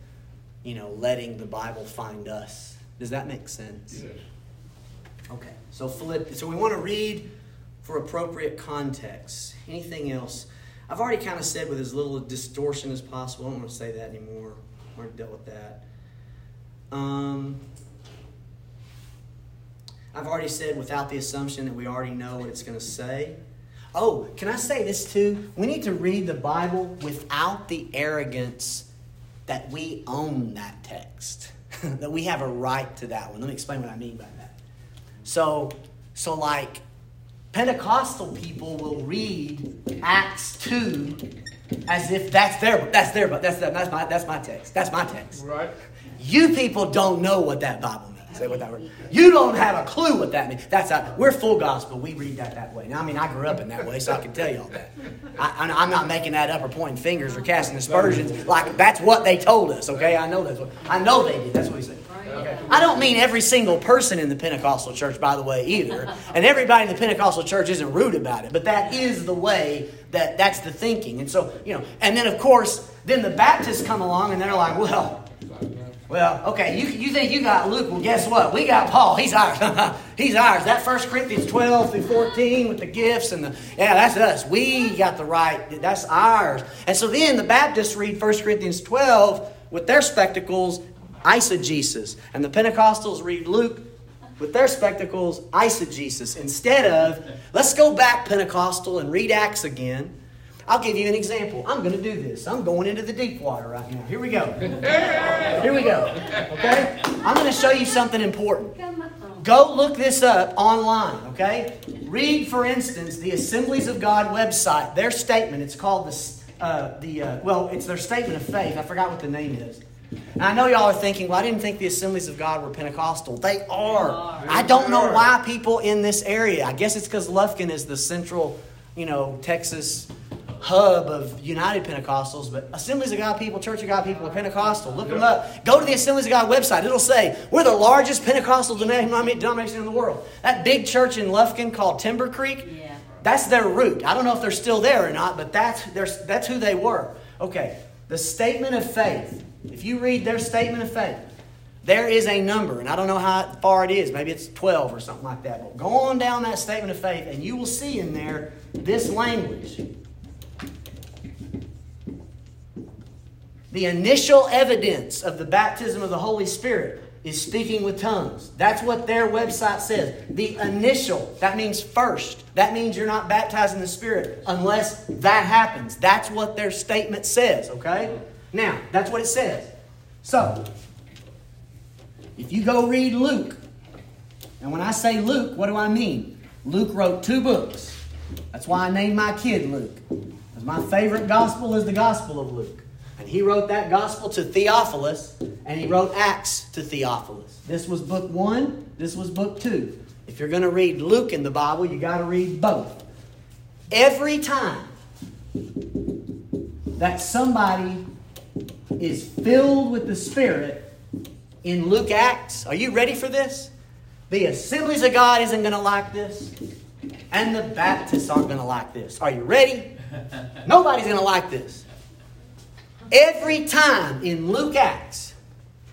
you know, letting the Bible find us. Does that make sense? Yes. Okay. So Philipp, so we want to read for appropriate context. Anything else? I've already kind of said with as little distortion as possible. I don't want to say that anymore. I've already dealt with that. Um, I've already said without the assumption that we already know what it's going to say. Oh, can I say this too? We need to read the Bible without the arrogance that we own that text, (laughs) that we have a right to that one. Let me explain what I mean by that. So, so like Pentecostal people will read Acts 2 as if that's their that's their but that's that's my that's my text. That's my text. Right. You people don't know what that Bible means. Say what that word. You don't have a clue what that means. That's a, we're full gospel. We read that that way. Now, I mean, I grew up in that way, so I can tell you all that. I, I'm not making that up or pointing fingers or casting aspersions. Like that's what they told us. Okay, I know that's what I know they did. That's what he said. I don't mean every single person in the Pentecostal church, by the way, either. And everybody in the Pentecostal church isn't rude about it, but that is the way that that's the thinking. And so, you know, and then of course, then the Baptists come along and they're like, well, well, okay, you, you think you got Luke. Well, guess what? We got Paul. He's ours. (laughs) He's ours. That First Corinthians 12 through 14 with the gifts and the, yeah, that's us. We got the right, that's ours. And so then the Baptists read First Corinthians 12 with their spectacles, eisegesis. And the Pentecostals read Luke with their spectacles, eisegesis. Instead of, let's go back Pentecostal and read Acts again. I'll give you an example. I'm going to do this. I'm going into the deep water right now. Here we go. (laughs) Here we go. Okay? I'm going to show you something important. Go look this up online, okay? Read, for instance, the Assemblies of God website, their statement. It's called the, uh, the uh, well, it's their statement of faith. I forgot what the name is. And I know y'all are thinking, well, I didn't think the Assemblies of God were Pentecostal. They are. I don't know why people in this area. I guess it's because Lufkin is the central, you know, Texas hub of United Pentecostals, but Assemblies of God people, Church of God people are Pentecostal. Look them up. Go to the Assemblies of God website. It'll say, we're the largest Pentecostal denomination in the world. That big church in Lufkin called Timber Creek, Yeah. that's their root. I don't know if they're still there or not, but that's, that's who they were. Okay, the statement of faith. If you read their statement of faith, there is a number, and I don't know how far it is. Maybe it's 12 or something like that. But go on down that statement of faith, and you will see in there this language. The initial evidence of the baptism of the Holy Spirit is speaking with tongues. That's what their website says. The initial, that means first. That means you're not baptized in the Spirit unless that happens. That's what their statement says, okay? Now, that's what it says. So, if you go read Luke, and when I say Luke, what do I mean? Luke wrote two books. That's why I named my kid Luke. Because my favorite gospel is the Gospel of Luke. And he wrote that gospel to Theophilus, and he wrote Acts to Theophilus. This was book one, this was book two. If you're going to read Luke in the Bible, you got to read both. Every time that somebody is filled with the Spirit in Luke Acts, are you ready for this? The Assemblies of God isn't going to like this, and the Baptists aren't going to like this. Are you ready? (laughs) Nobody's going to like this. Every time in Luke Acts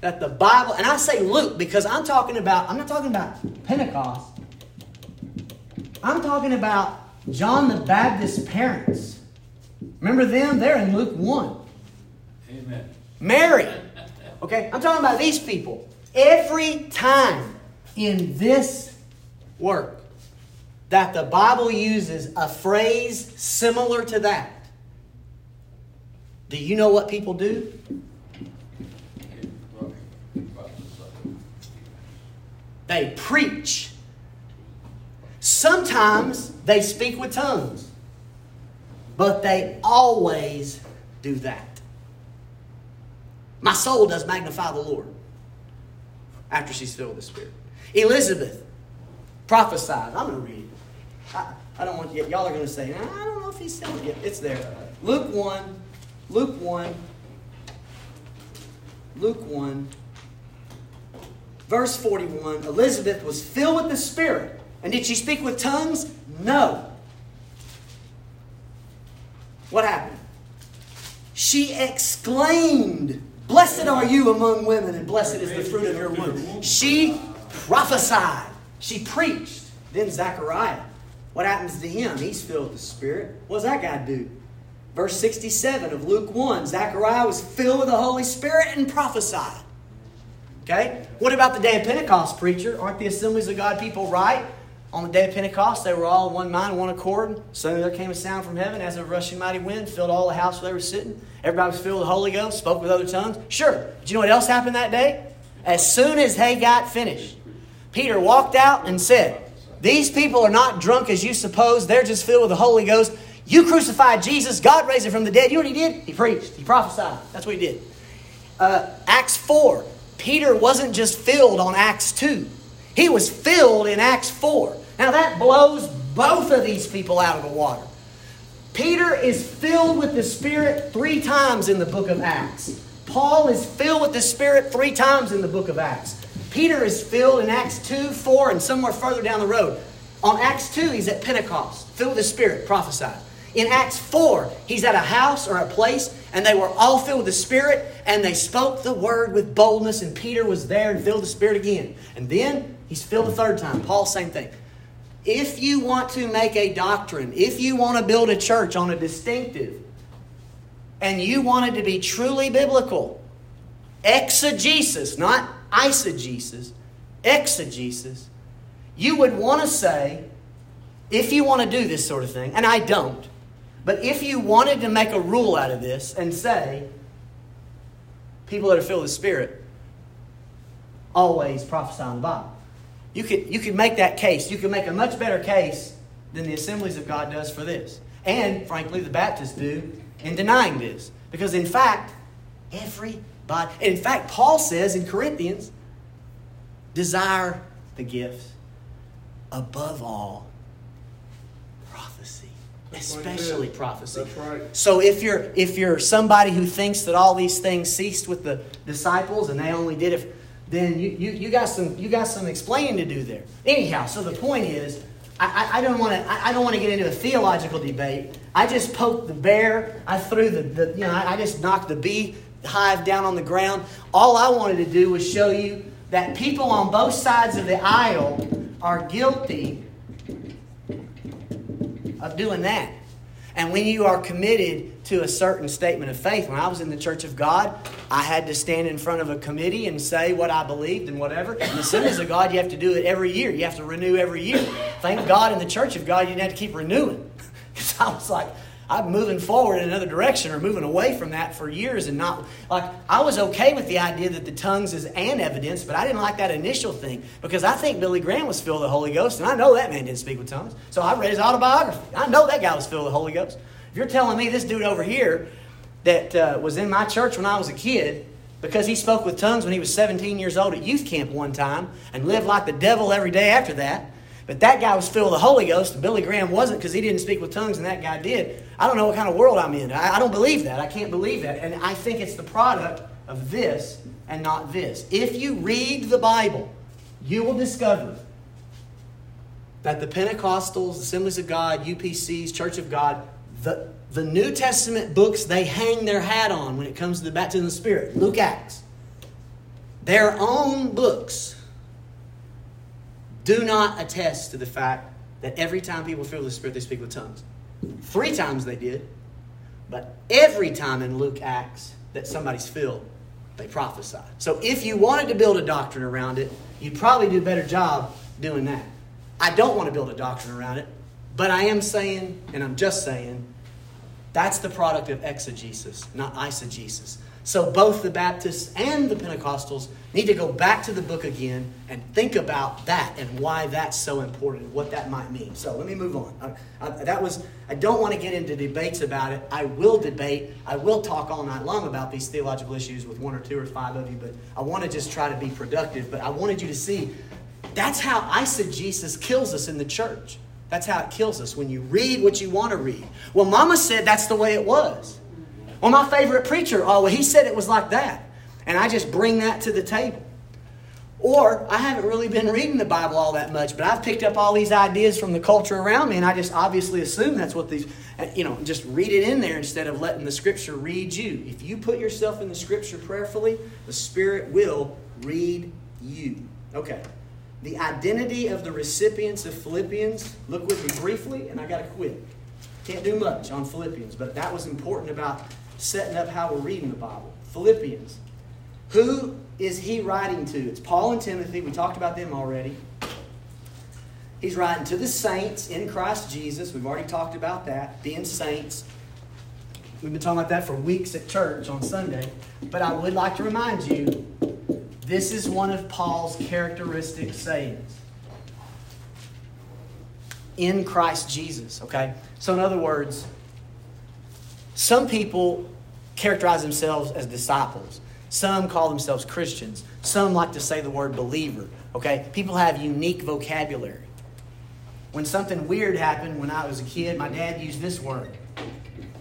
that the Bible, and I say Luke because I'm talking about, I'm not talking about Pentecost. I'm talking about John the Baptist's parents. Remember them? They're in Luke 1. Amen. Mary. Okay, I'm talking about these people. Every time in this work that the Bible uses a phrase similar to that, do you know what people do? They preach. Sometimes they speak with tongues, but they always do that. My soul does magnify the Lord after she's filled with the Spirit. Elizabeth prophesied. I'm going to read it. I, I don't want yet. y'all are going to say, I don't know if he said it. It's there. Luke 1, Luke 1, Luke 1, verse 41. Elizabeth was filled with the Spirit. And did she speak with tongues? No. What happened? She exclaimed, Blessed are you among women, and blessed is the fruit of your womb. She prophesied. She preached. Then Zechariah. What happens to him? He's filled with the Spirit. What does that guy do? Verse 67 of Luke 1 Zechariah was filled with the Holy Spirit and prophesied. Okay? What about the day of Pentecost, preacher? Aren't the assemblies of God people right? On the day of Pentecost, they were all one mind, one accord. Suddenly there came a sound from heaven as a rushing mighty wind, filled all the house where they were sitting. Everybody was filled with the Holy Ghost, spoke with other tongues. Sure. But you know what else happened that day? As soon as they got finished, Peter walked out and said, These people are not drunk as you suppose. They're just filled with the Holy Ghost. You crucified Jesus. God raised him from the dead. You know what he did? He preached. He prophesied. That's what he did. Uh, Acts 4. Peter wasn't just filled on Acts 2. He was filled in Acts 4. Now that blows both of these people out of the water. Peter is filled with the Spirit three times in the book of Acts. Paul is filled with the Spirit three times in the book of Acts. Peter is filled in Acts 2, 4, and somewhere further down the road. On Acts 2, he's at Pentecost, filled with the Spirit, prophesied. In Acts 4, he's at a house or a place, and they were all filled with the Spirit, and they spoke the word with boldness, and Peter was there and filled the Spirit again. And then he's filled the third time. Paul, same thing. If you want to make a doctrine, if you want to build a church on a distinctive, and you want it to be truly biblical, exegesis, not eisegesis, exegesis, you would want to say, if you want to do this sort of thing, and I don't, but if you wanted to make a rule out of this and say, people that are filled with the Spirit always prophesy in the Bible, you could, you could make that case. You could make a much better case than the Assemblies of God does for this. And, frankly, the Baptists do in denying this. Because, in fact, everybody, in fact, Paul says in Corinthians, desire the gifts above all prophecy That's what it especially prophecy. That's right. so if you're if you're somebody who thinks that all these things ceased with the disciples and they only did it then you, you, you got some you got some explaining to do there. Anyhow so the point is I, I, don't want to I, I don't want to get into a theological debate. I just poked the bear. I threw the, the you know I, I just knocked the bee hive down on the ground. All I wanted to do was show you that people on both sides of the aisle are guilty of doing that. And when you are committed to a certain statement of faith, when I was in the Church of God, I had to stand in front of a committee and say what I believed and whatever. In the Assemblies of God, you have to do it every year. You have to renew every year. Thank God in the Church of God, you didn't have to keep renewing. (laughs) Because I was like, I'm moving forward in another direction or moving away from that for years and not like I was okay with the idea that the tongues is an evidence, but I didn't like that initial thing because I think Billy Graham was filled with the Holy Ghost, and I know that man didn't speak with tongues. So I read his autobiography. I know that guy was filled with the Holy Ghost. If you're telling me this dude over here that uh, was in my church when I was a kid because he spoke with tongues when he was 17 years old at youth camp one time and lived like the devil every day after that. But that guy was filled with the Holy Ghost, and Billy Graham wasn't because he didn't speak with tongues, and that guy did. I don't know what kind of world I'm in. I, I don't believe that. I can't believe that. And I think it's the product of this and not this. If you read the Bible, you will discover that the Pentecostals, Assemblies of God, UPCs, Church of God, the, the New Testament books they hang their hat on when it comes to the baptism of the Spirit, Luke Acts, their own books do not attest to the fact that every time people feel the Spirit, they speak with tongues. Three times they did, but every time in Luke Acts that somebody's filled, they prophesy. So if you wanted to build a doctrine around it, you'd probably do a better job doing that. I don't want to build a doctrine around it, but I am saying, and I'm just saying, that's the product of exegesis, not eisegesis. So both the Baptists and the Pentecostals need to go back to the book again and think about that and why that's so important and what that might mean. So let me move on. I, that was I don't want to get into debates about it. I will debate. I will talk all night long about these theological issues with one or two or five of you, but I want to just try to be productive. But I wanted you to see that's how eisegesis kills us in the church. That's how it kills us when you read what you want to read. Well, Mama said that's the way it was. Well, my favorite preacher, oh, well, he said it was like that. And I just bring that to the table. Or I haven't really been reading the Bible all that much, but I've picked up all these ideas from the culture around me, and I just obviously assume that's what these, uh, you know, just read it in there instead of letting the Scripture read you. If you put yourself in the Scripture prayerfully, the Spirit will read you. Okay. The identity of the recipients of Philippians, look with me briefly, and I got to quit. Can't do much on Philippians, but that was important about setting up how we're reading the Bible. Philippians. Who is he writing to? It's Paul and Timothy. We talked about them already. He's writing to the saints in Christ Jesus. We've already talked about that, being saints. We've been talking about that for weeks at church on Sunday. But I would like to remind you this is one of Paul's characteristic sayings. In Christ Jesus, okay? So, in other words, some people characterize themselves as disciples. Some call themselves Christians. Some like to say the word believer. Okay? People have unique vocabulary. When something weird happened when I was a kid, my dad used this word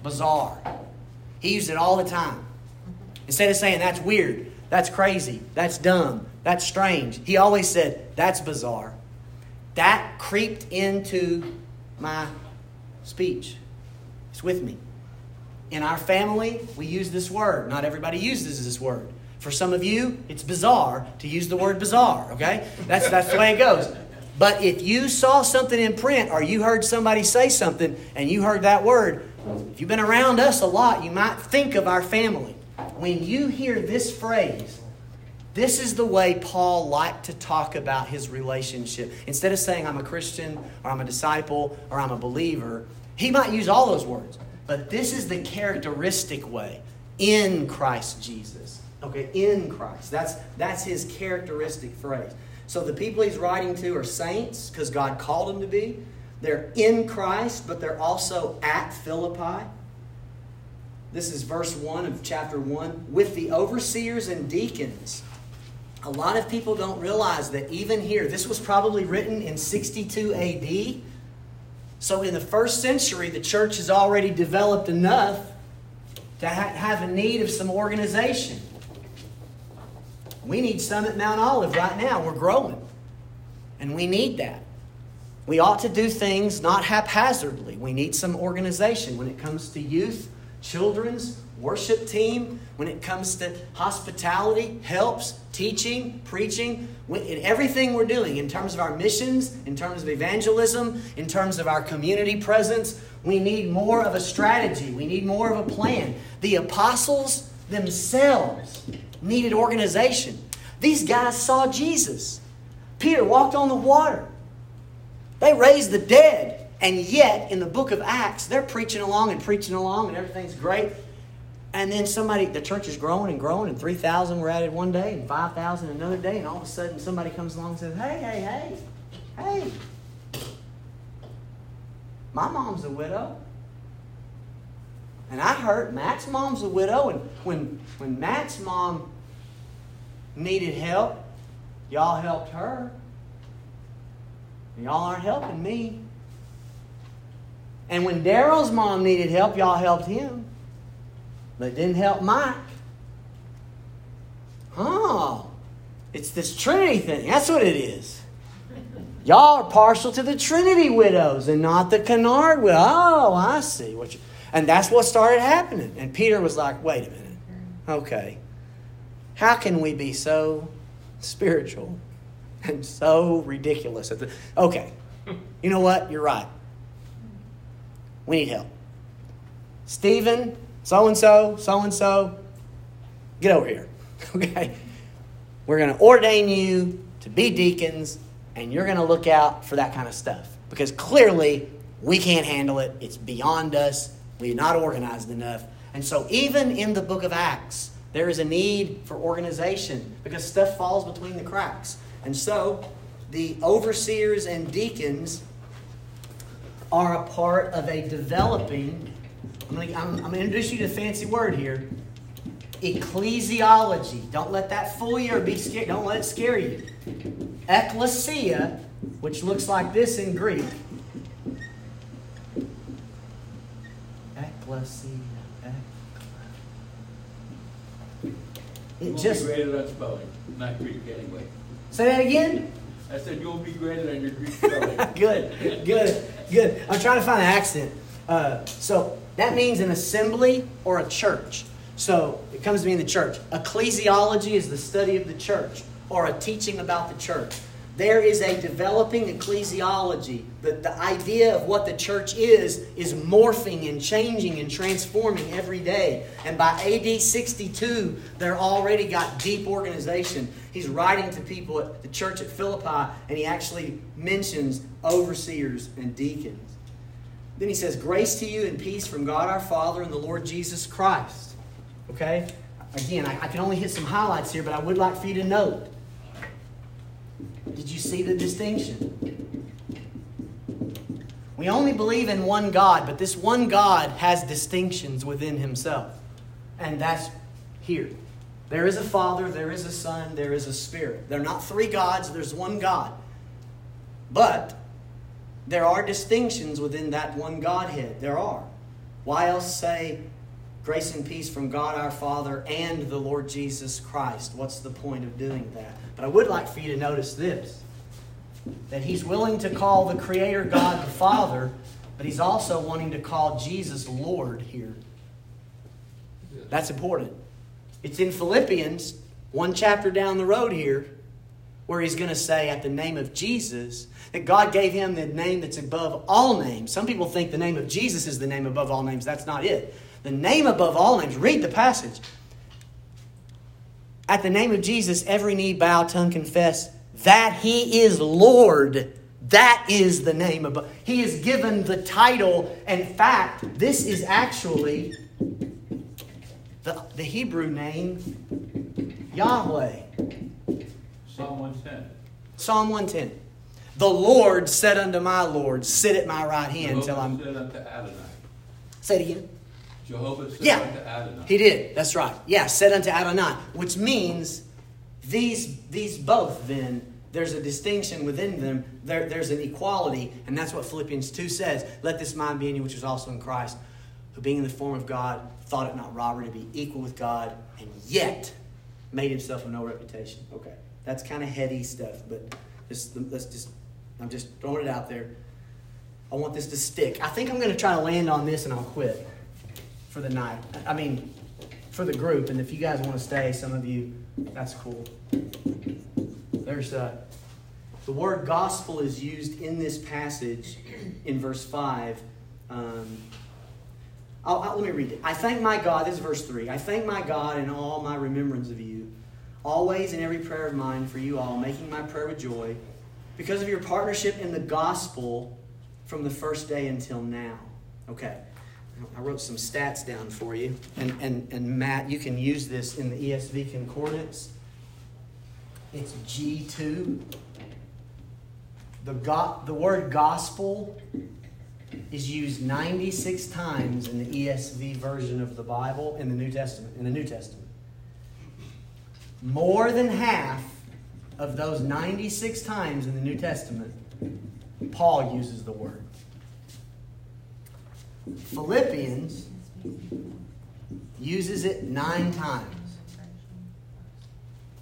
bizarre. He used it all the time. Instead of saying that's weird, that's crazy, that's dumb, that's strange, he always said that's bizarre. That creeped into my speech. It's with me. In our family, we use this word. Not everybody uses this word. For some of you, it's bizarre to use the word bizarre, okay? That's, that's the way it goes. But if you saw something in print or you heard somebody say something and you heard that word, if you've been around us a lot, you might think of our family. When you hear this phrase, this is the way Paul liked to talk about his relationship. Instead of saying, I'm a Christian, or I'm a disciple, or I'm a believer, he might use all those words. But this is the characteristic way in Christ Jesus. Okay, in Christ. That's, that's his characteristic phrase. So the people he's writing to are saints because God called them to be. They're in Christ, but they're also at Philippi. This is verse 1 of chapter 1. With the overseers and deacons. A lot of people don't realize that even here, this was probably written in 62 AD. So, in the first century, the church has already developed enough to ha- have a need of some organization. We need some at Mount Olive right now. We're growing. And we need that. We ought to do things not haphazardly. We need some organization when it comes to youth, children's, worship team, when it comes to hospitality, helps, teaching, preaching, in everything we're doing, in terms of our missions, in terms of evangelism, in terms of our community presence, we need more of a strategy. We need more of a plan. The apostles themselves needed organization. These guys saw Jesus. Peter walked on the water. They raised the dead. And yet, in the book of Acts, they're preaching along and preaching along, and everything's great. And then somebody, the church is growing and growing, and 3,000 were added one day, and 5,000 another day, and all of a sudden somebody comes along and says, Hey, hey, hey, hey, my mom's a widow. And I heard Matt's mom's a widow, and when, when Matt's mom needed help, y'all helped her. Y'all aren't helping me. And when Daryl's mom needed help, y'all helped him. But it didn't help Mike. Oh, it's this Trinity thing. That's what it is. Y'all are partial to the Trinity widows and not the Kennard widow. Oh, I see what you. And that's what started happening. And Peter was like, "Wait a minute. Okay, how can we be so spiritual and so ridiculous at the? Okay, you know what? You're right. We need help. Stephen, so and so, so and so, get over here. (laughs) Okay? We're going to ordain you to be deacons, and you're going to look out for that kind of stuff. Because clearly, we can't handle it. It's beyond us. We're not organized enough. And so, even in the book of Acts, there is a need for organization because stuff falls between the cracks. And so, the overseers and deacons are a part of a developing, I'm going to, I'm, I'm to introduce you to a fancy word here ecclesiology. Don't let that fool you or be scared. Don't let it scare you. Ecclesia, which looks like this in Greek. Ecclesia. It just be greater at spelling, not Greek anyway. say that again. I said you'll be greater than your Greek spelling. (laughs) good, good, good. I'm trying to find an accent. Uh, so that means an assembly or a church. So it comes to me in the church. Ecclesiology is the study of the church or a teaching about the church. There is a developing ecclesiology. The, the idea of what the church is is morphing and changing and transforming every day. And by AD 62, they're already got deep organization. He's writing to people at the church at Philippi, and he actually mentions overseers and deacons. Then he says, Grace to you and peace from God our Father and the Lord Jesus Christ. Okay? Again, I, I can only hit some highlights here, but I would like for you to note. Did you see the distinction? We only believe in one God, but this one God has distinctions within himself. And that's here. There is a Father, there is a Son, there is a Spirit. They're not three gods, there's one God. But there are distinctions within that one Godhead. There are. Why else say grace and peace from God our Father and the Lord Jesus Christ? What's the point of doing that? But I would like for you to notice this that He's willing to call the Creator God the Father, but He's also wanting to call Jesus Lord here. That's important. It's in Philippians, one chapter down the road here, where he's going to say, at the name of Jesus, that God gave him the name that's above all names. Some people think the name of Jesus is the name above all names. That's not it. The name above all names, read the passage. At the name of Jesus, every knee bow, tongue confess that he is Lord. That is the name above. He is given the title. In fact, this is actually the, the Hebrew name Yahweh. Psalm 110. Psalm 110. The Lord said unto my Lord, Sit at my right hand until Jehovah I'm. said unto Adonai. Say it again. Jehovah said Yeah. unto Adonai. He did. That's right. Yeah, said unto Adonai, which means these these both then there's a distinction within them. There, there's an equality, and that's what Philippians 2 says. Let this mind be in you, which was also in Christ, who being in the form of God, thought it not robbery to be equal with God, and yet made himself of no reputation. Okay. That's kind of heady stuff, but just, let's just I'm just throwing it out there. I want this to stick. I think I'm going to try to land on this and I'll quit for the night. I mean, for the group. And if you guys want to stay, some of you, that's cool. There's a, the word gospel is used in this passage in verse 5. Um, I'll, I'll- let me read it. I thank my God, this is verse 3. I thank my God in all my remembrance of you, always in every prayer of mine for you all, making my prayer with joy, because of your partnership in the gospel from the first day until now. Okay. I wrote some stats down for you. And, and, and Matt, you can use this in the ESV concordance. It's G2. The, go- the word gospel is used 96 times in the ESV version of the Bible in the New Testament. In the New Testament. More than half of those 96 times in the New Testament, Paul uses the word. Philippians uses it nine times.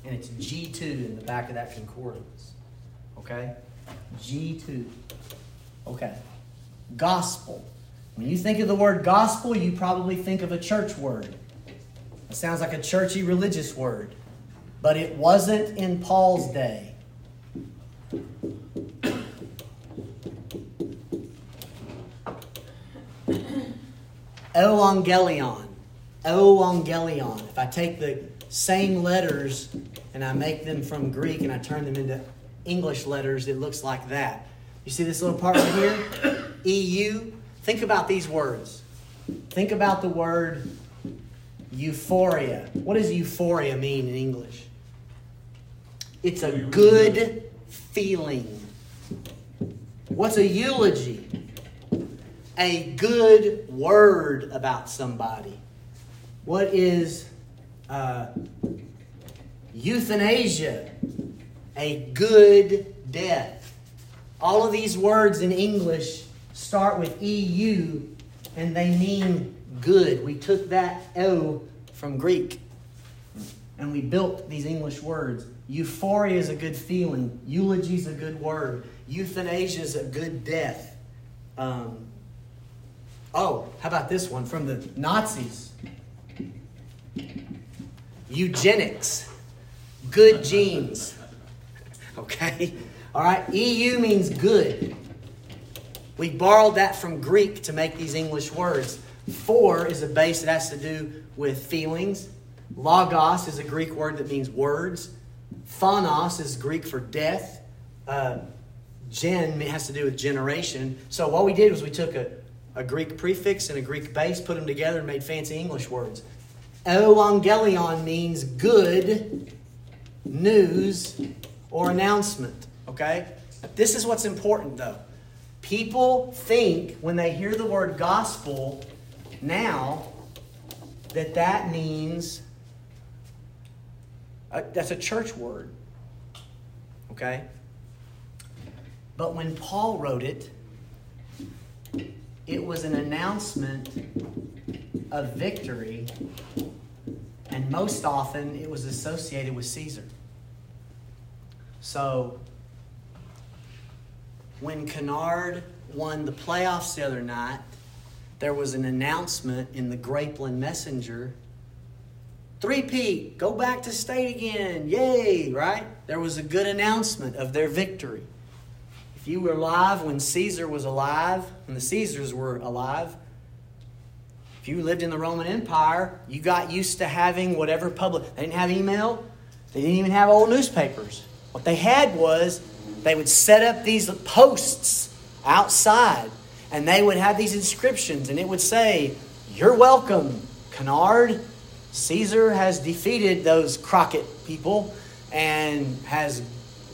And it's G2 in the back of that concordance. Okay? G2. Okay. Gospel. When you think of the word gospel, you probably think of a church word. It sounds like a churchy religious word. But it wasn't in Paul's day. (clears throat) Evangelion. Evangelion. If I take the same letters and I make them from Greek and I turn them into English letters, it looks like that. You see this little part right here? (coughs) EU. Think about these words. Think about the word euphoria. What does euphoria mean in English? It's a good feeling. What's a eulogy? A good word about somebody. What is uh, euthanasia? A good death. All of these words in English start with EU and they mean good. We took that O from Greek and we built these English words. Euphoria is a good feeling. Eulogy is a good word. Euthanasia is a good death. Um, oh, how about this one from the Nazis? Eugenics, good genes. (laughs) Okay? All right? EU means good. We borrowed that from Greek to make these English words. For is a base that has to do with feelings. Logos is a Greek word that means words. Phonos is Greek for death. Uh, gen has to do with generation. So what we did was we took a, a Greek prefix and a Greek base, put them together, and made fancy English words. Evangelion means good news or announcement. Okay? This is what's important though. People think when they hear the word gospel now that that means that's a church word. Okay? But when Paul wrote it, it was an announcement of victory, and most often it was associated with Caesar. So, when Kennard won the playoffs the other night, there was an announcement in the Grapeland Messenger. Three Pete, go back to state again. Yay, right? There was a good announcement of their victory. If you were alive when Caesar was alive, when the Caesars were alive, if you lived in the Roman Empire, you got used to having whatever public. They didn't have email, they didn't even have old newspapers. What they had was they would set up these posts outside and they would have these inscriptions and it would say, You're welcome, Kennard. Caesar has defeated those Crockett people and has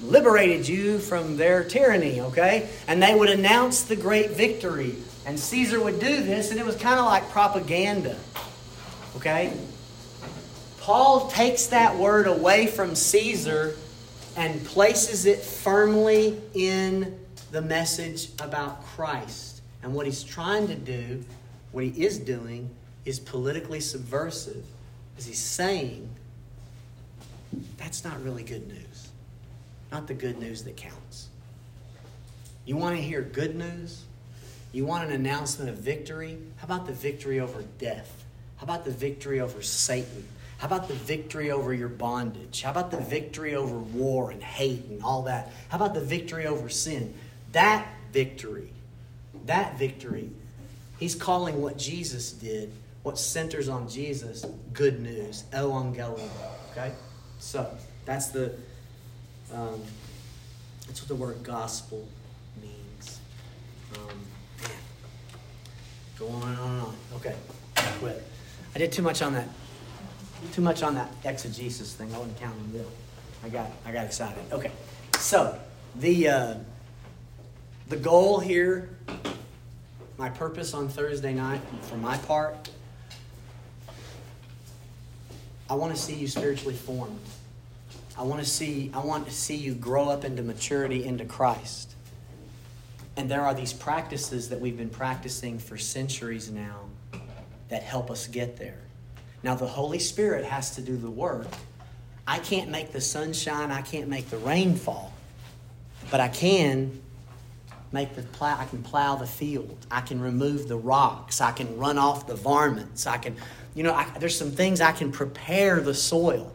liberated you from their tyranny, okay? And they would announce the great victory. And Caesar would do this, and it was kind of like propaganda, okay? Paul takes that word away from Caesar and places it firmly in the message about Christ. And what he's trying to do, what he is doing, is politically subversive. Is he's saying that's not really good news. Not the good news that counts. You want to hear good news? You want an announcement of victory? How about the victory over death? How about the victory over Satan? How about the victory over your bondage? How about the victory over war and hate and all that? How about the victory over sin? That victory, that victory, he's calling what Jesus did, what centers on Jesus, good news, evangelion. Okay, so that's the um, that's what the word gospel means. Um. Go on and on and on. Okay, quit. I did too much on that. Too much on that exegesis thing. I wasn't counting them. I got I got excited. Okay, so the uh, the goal here, my purpose on Thursday night, for my part, I want to see you spiritually formed. I want to see I want to see you grow up into maturity into Christ. And there are these practices that we've been practicing for centuries now that help us get there. Now the Holy Spirit has to do the work. I can't make the sunshine, I can't make the rain fall. But I can make the plow I can plow the field. I can remove the rocks. I can run off the varmints. I can you know, I, there's some things I can prepare the soil.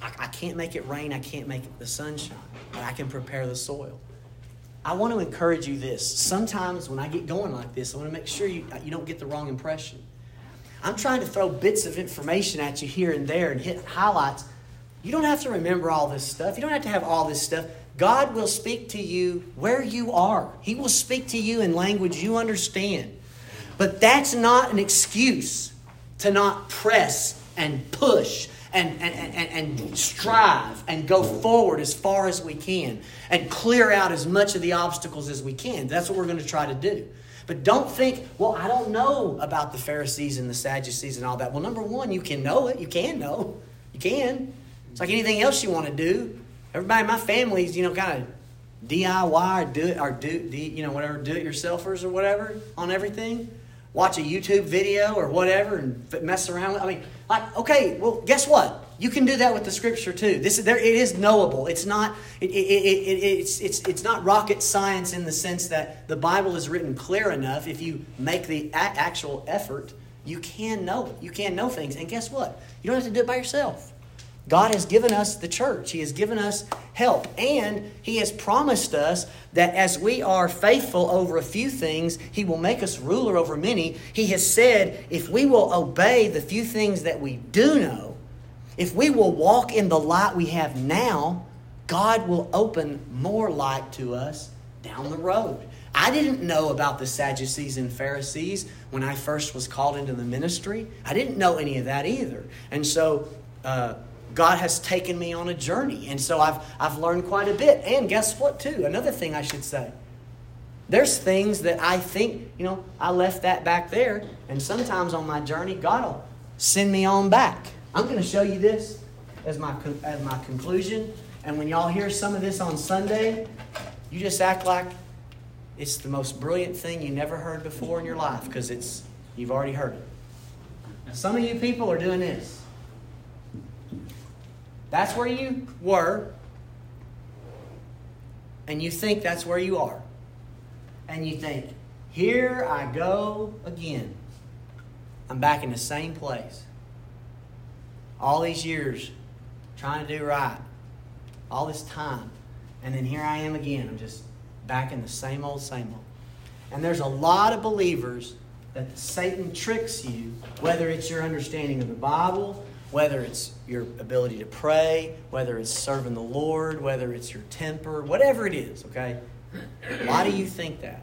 I, I can't make it rain, I can't make it the sunshine, but I can prepare the soil. I want to encourage you this. Sometimes when I get going like this, I want to make sure you, uh, you don't get the wrong impression. I'm trying to throw bits of information at you here and there and hit highlights. You don't have to remember all this stuff. You don't have to have all this stuff. God will speak to you where you are, He will speak to you in language you understand. But that's not an excuse to not press and push and, and, and, and strive and go forward as far as we can and clear out as much of the obstacles as we can. That's what we're going to try to do. But don't think, well, I don't know about the Pharisees and the Sadducees and all that. Well, number one, you can know it. You can know. You can. It's like anything else you want to do. Everybody in my family's, you know, kind of DIY or do it or do, you know, whatever, do it yourselfers or whatever on everything watch a YouTube video or whatever and mess around with. I mean, like, okay, well, guess what? You can do that with the scripture too. This there it is knowable. It's not it, it, it, it, it's it's it's not rocket science in the sense that the Bible is written clear enough. If you make the actual effort, you can know it. You can know things. And guess what? You don't have to do it by yourself. God has given us the church. He has given us help. And He has promised us that as we are faithful over a few things, He will make us ruler over many. He has said, if we will obey the few things that we do know, if we will walk in the light we have now, God will open more light to us down the road. I didn't know about the Sadducees and Pharisees when I first was called into the ministry. I didn't know any of that either. And so, uh, God has taken me on a journey. And so I've, I've learned quite a bit. And guess what, too? Another thing I should say. There's things that I think, you know, I left that back there. And sometimes on my journey, God will send me on back. I'm going to show you this as my, as my conclusion. And when y'all hear some of this on Sunday, you just act like it's the most brilliant thing you never heard before in your life because it's you've already heard it. Some of you people are doing this. That's where you were, and you think that's where you are. And you think, here I go again. I'm back in the same place. All these years trying to do right, all this time, and then here I am again. I'm just back in the same old, same old. And there's a lot of believers that Satan tricks you, whether it's your understanding of the Bible, whether it's your ability to pray, whether it's serving the Lord, whether it's your temper, whatever it is, okay? Why do you think that?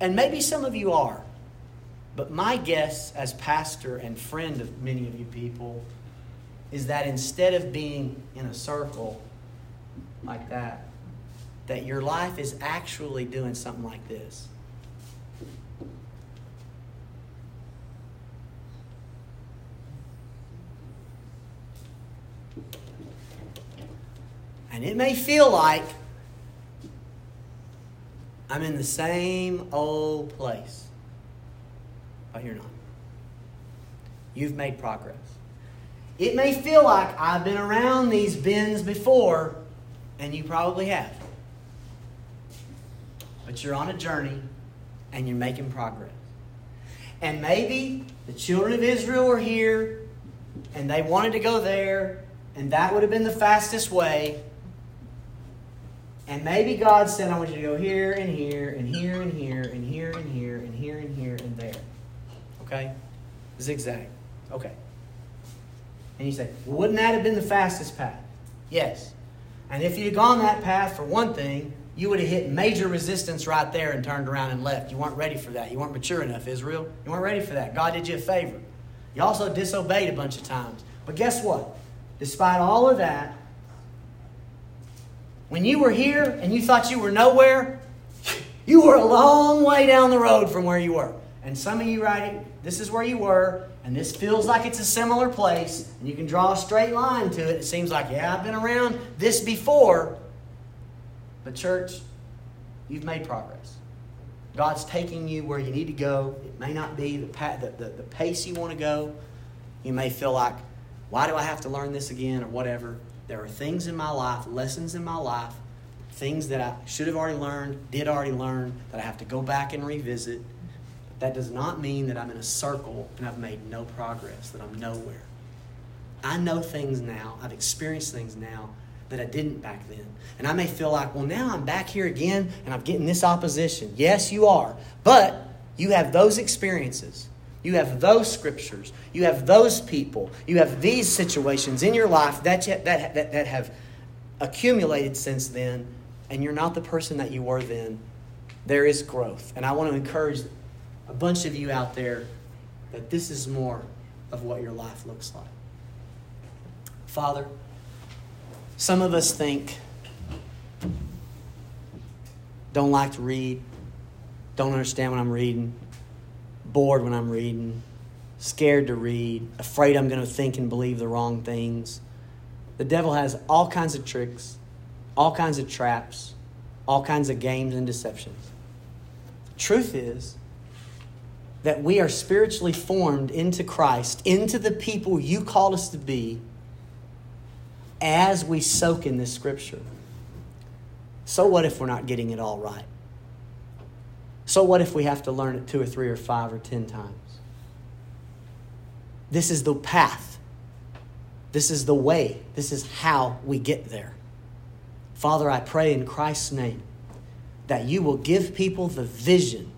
And maybe some of you are. But my guess, as pastor and friend of many of you people, is that instead of being in a circle like that, that your life is actually doing something like this. And it may feel like I'm in the same old place, but you're not. You've made progress. It may feel like I've been around these bins before, and you probably have. But you're on a journey and you're making progress. And maybe the children of Israel were here and they wanted to go there, and that would have been the fastest way. And maybe God said, I want you to go here and here and here and here and here and here and here and here and there. Okay? Zigzag. Okay. And you say, wouldn't that have been the fastest path? Yes. And if you'd gone that path, for one thing, you would have hit major resistance right there and turned around and left. You weren't ready for that. You weren't mature enough, Israel. You weren't ready for that. God did you a favor. You also disobeyed a bunch of times. But guess what? Despite all of that, when you were here and you thought you were nowhere, you were a long way down the road from where you were. And some of you right this is where you were, and this feels like it's a similar place, and you can draw a straight line to it. It seems like, yeah, I've been around this before. But, church, you've made progress. God's taking you where you need to go. It may not be the, the, the, the pace you want to go. You may feel like, why do I have to learn this again or whatever? There are things in my life, lessons in my life, things that I should have already learned, did already learn, that I have to go back and revisit. But that does not mean that I'm in a circle and I've made no progress, that I'm nowhere. I know things now, I've experienced things now that I didn't back then. And I may feel like, well, now I'm back here again and I'm getting this opposition. Yes, you are. But you have those experiences. You have those scriptures. You have those people. You have these situations in your life that, that, that, that have accumulated since then, and you're not the person that you were then. There is growth. And I want to encourage a bunch of you out there that this is more of what your life looks like. Father, some of us think, don't like to read, don't understand what I'm reading, bored when I'm reading, scared to read, afraid I'm going to think and believe the wrong things. The devil has all kinds of tricks, all kinds of traps, all kinds of games and deceptions. The truth is that we are spiritually formed into Christ, into the people you called us to be as we soak in this scripture. So, what if we're not getting it all right? So, what if we have to learn it two or three or five or ten times? This is the path. This is the way. This is how we get there. Father, I pray in Christ's name that you will give people the vision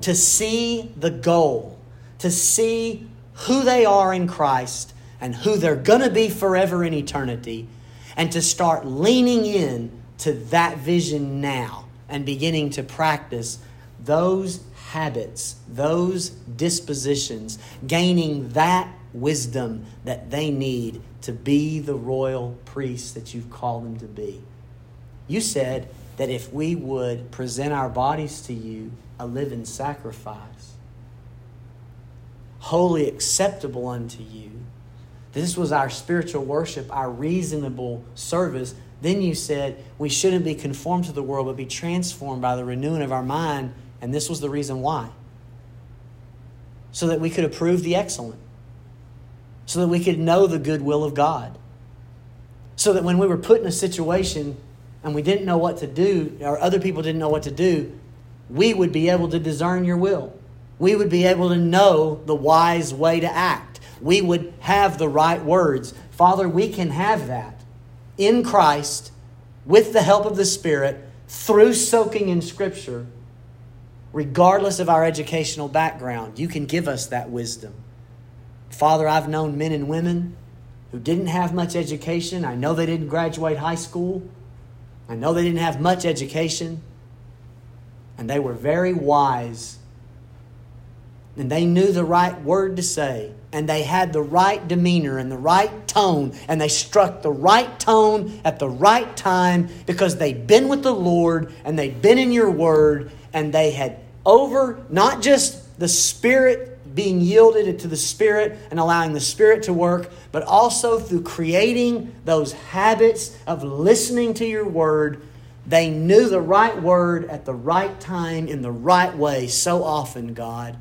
to see the goal, to see who they are in Christ, and who they're going to be forever in eternity, and to start leaning in to that vision now and beginning to practice those habits, those dispositions, gaining that wisdom that they need to be the royal priests that you've called them to be. You said that if we would present our bodies to you a living sacrifice, wholly acceptable unto you, this was our spiritual worship, our reasonable service. Then you said we shouldn't be conformed to the world, but be transformed by the renewing of our mind. And this was the reason why. So that we could approve the excellent. So that we could know the good will of God. So that when we were put in a situation and we didn't know what to do, or other people didn't know what to do, we would be able to discern your will. We would be able to know the wise way to act we would have the right words. Father, we can have that in Christ with the help of the Spirit through soaking in Scripture, regardless of our educational background. You can give us that wisdom. Father, I've known men and women who didn't have much education. I know they didn't graduate high school. I know they didn't have much education. And they were very wise. And they knew the right word to say and they had the right demeanor and the right tone, and they struck the right tone at the right time because they'd been with the Lord and they'd been in your word, and they had over not just the Spirit being yielded to the Spirit and allowing the Spirit to work, but also through creating those habits of listening to your word. They knew the right word at the right time in the right way so often, God.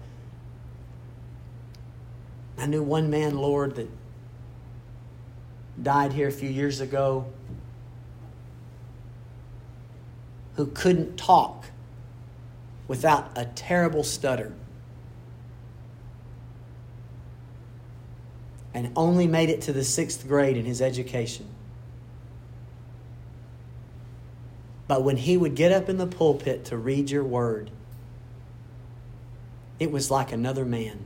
I knew one man, Lord, that died here a few years ago who couldn't talk without a terrible stutter and only made it to the sixth grade in his education. But when he would get up in the pulpit to read your word, it was like another man.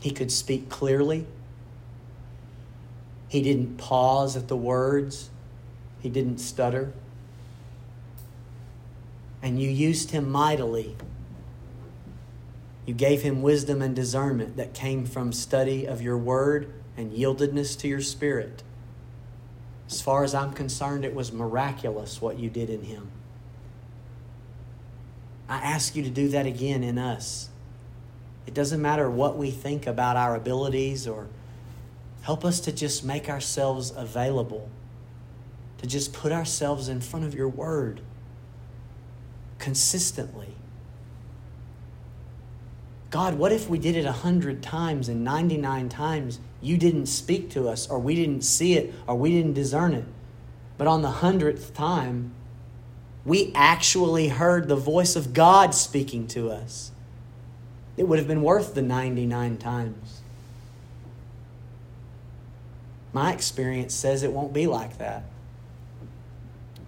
He could speak clearly. He didn't pause at the words. He didn't stutter. And you used him mightily. You gave him wisdom and discernment that came from study of your word and yieldedness to your spirit. As far as I'm concerned, it was miraculous what you did in him. I ask you to do that again in us. It doesn't matter what we think about our abilities or help us to just make ourselves available, to just put ourselves in front of your word consistently. God, what if we did it a hundred times and 99 times you didn't speak to us or we didn't see it or we didn't discern it? But on the hundredth time, we actually heard the voice of God speaking to us. It would have been worth the 99 times. My experience says it won't be like that.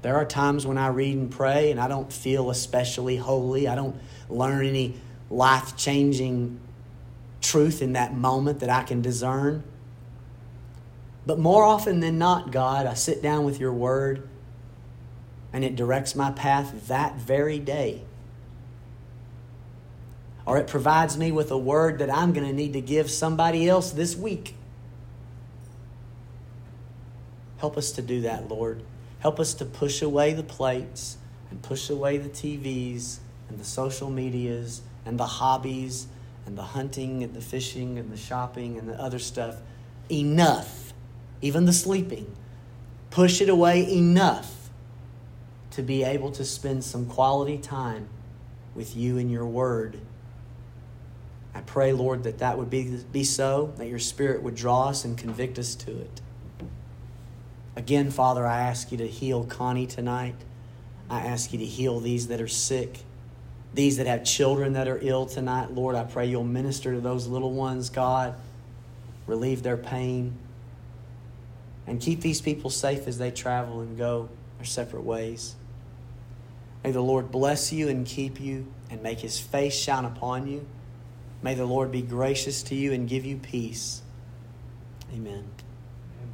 There are times when I read and pray and I don't feel especially holy. I don't learn any life changing truth in that moment that I can discern. But more often than not, God, I sit down with your word and it directs my path that very day. Or it provides me with a word that I'm going to need to give somebody else this week. Help us to do that, Lord. Help us to push away the plates and push away the TVs and the social medias and the hobbies and the hunting and the fishing and the shopping and the other stuff enough, even the sleeping. Push it away enough to be able to spend some quality time with you and your word. I pray, Lord, that that would be, be so, that your spirit would draw us and convict us to it. Again, Father, I ask you to heal Connie tonight. I ask you to heal these that are sick, these that have children that are ill tonight. Lord, I pray you'll minister to those little ones, God, relieve their pain, and keep these people safe as they travel and go their separate ways. May the Lord bless you and keep you and make his face shine upon you. May the Lord be gracious to you and give you peace. Amen.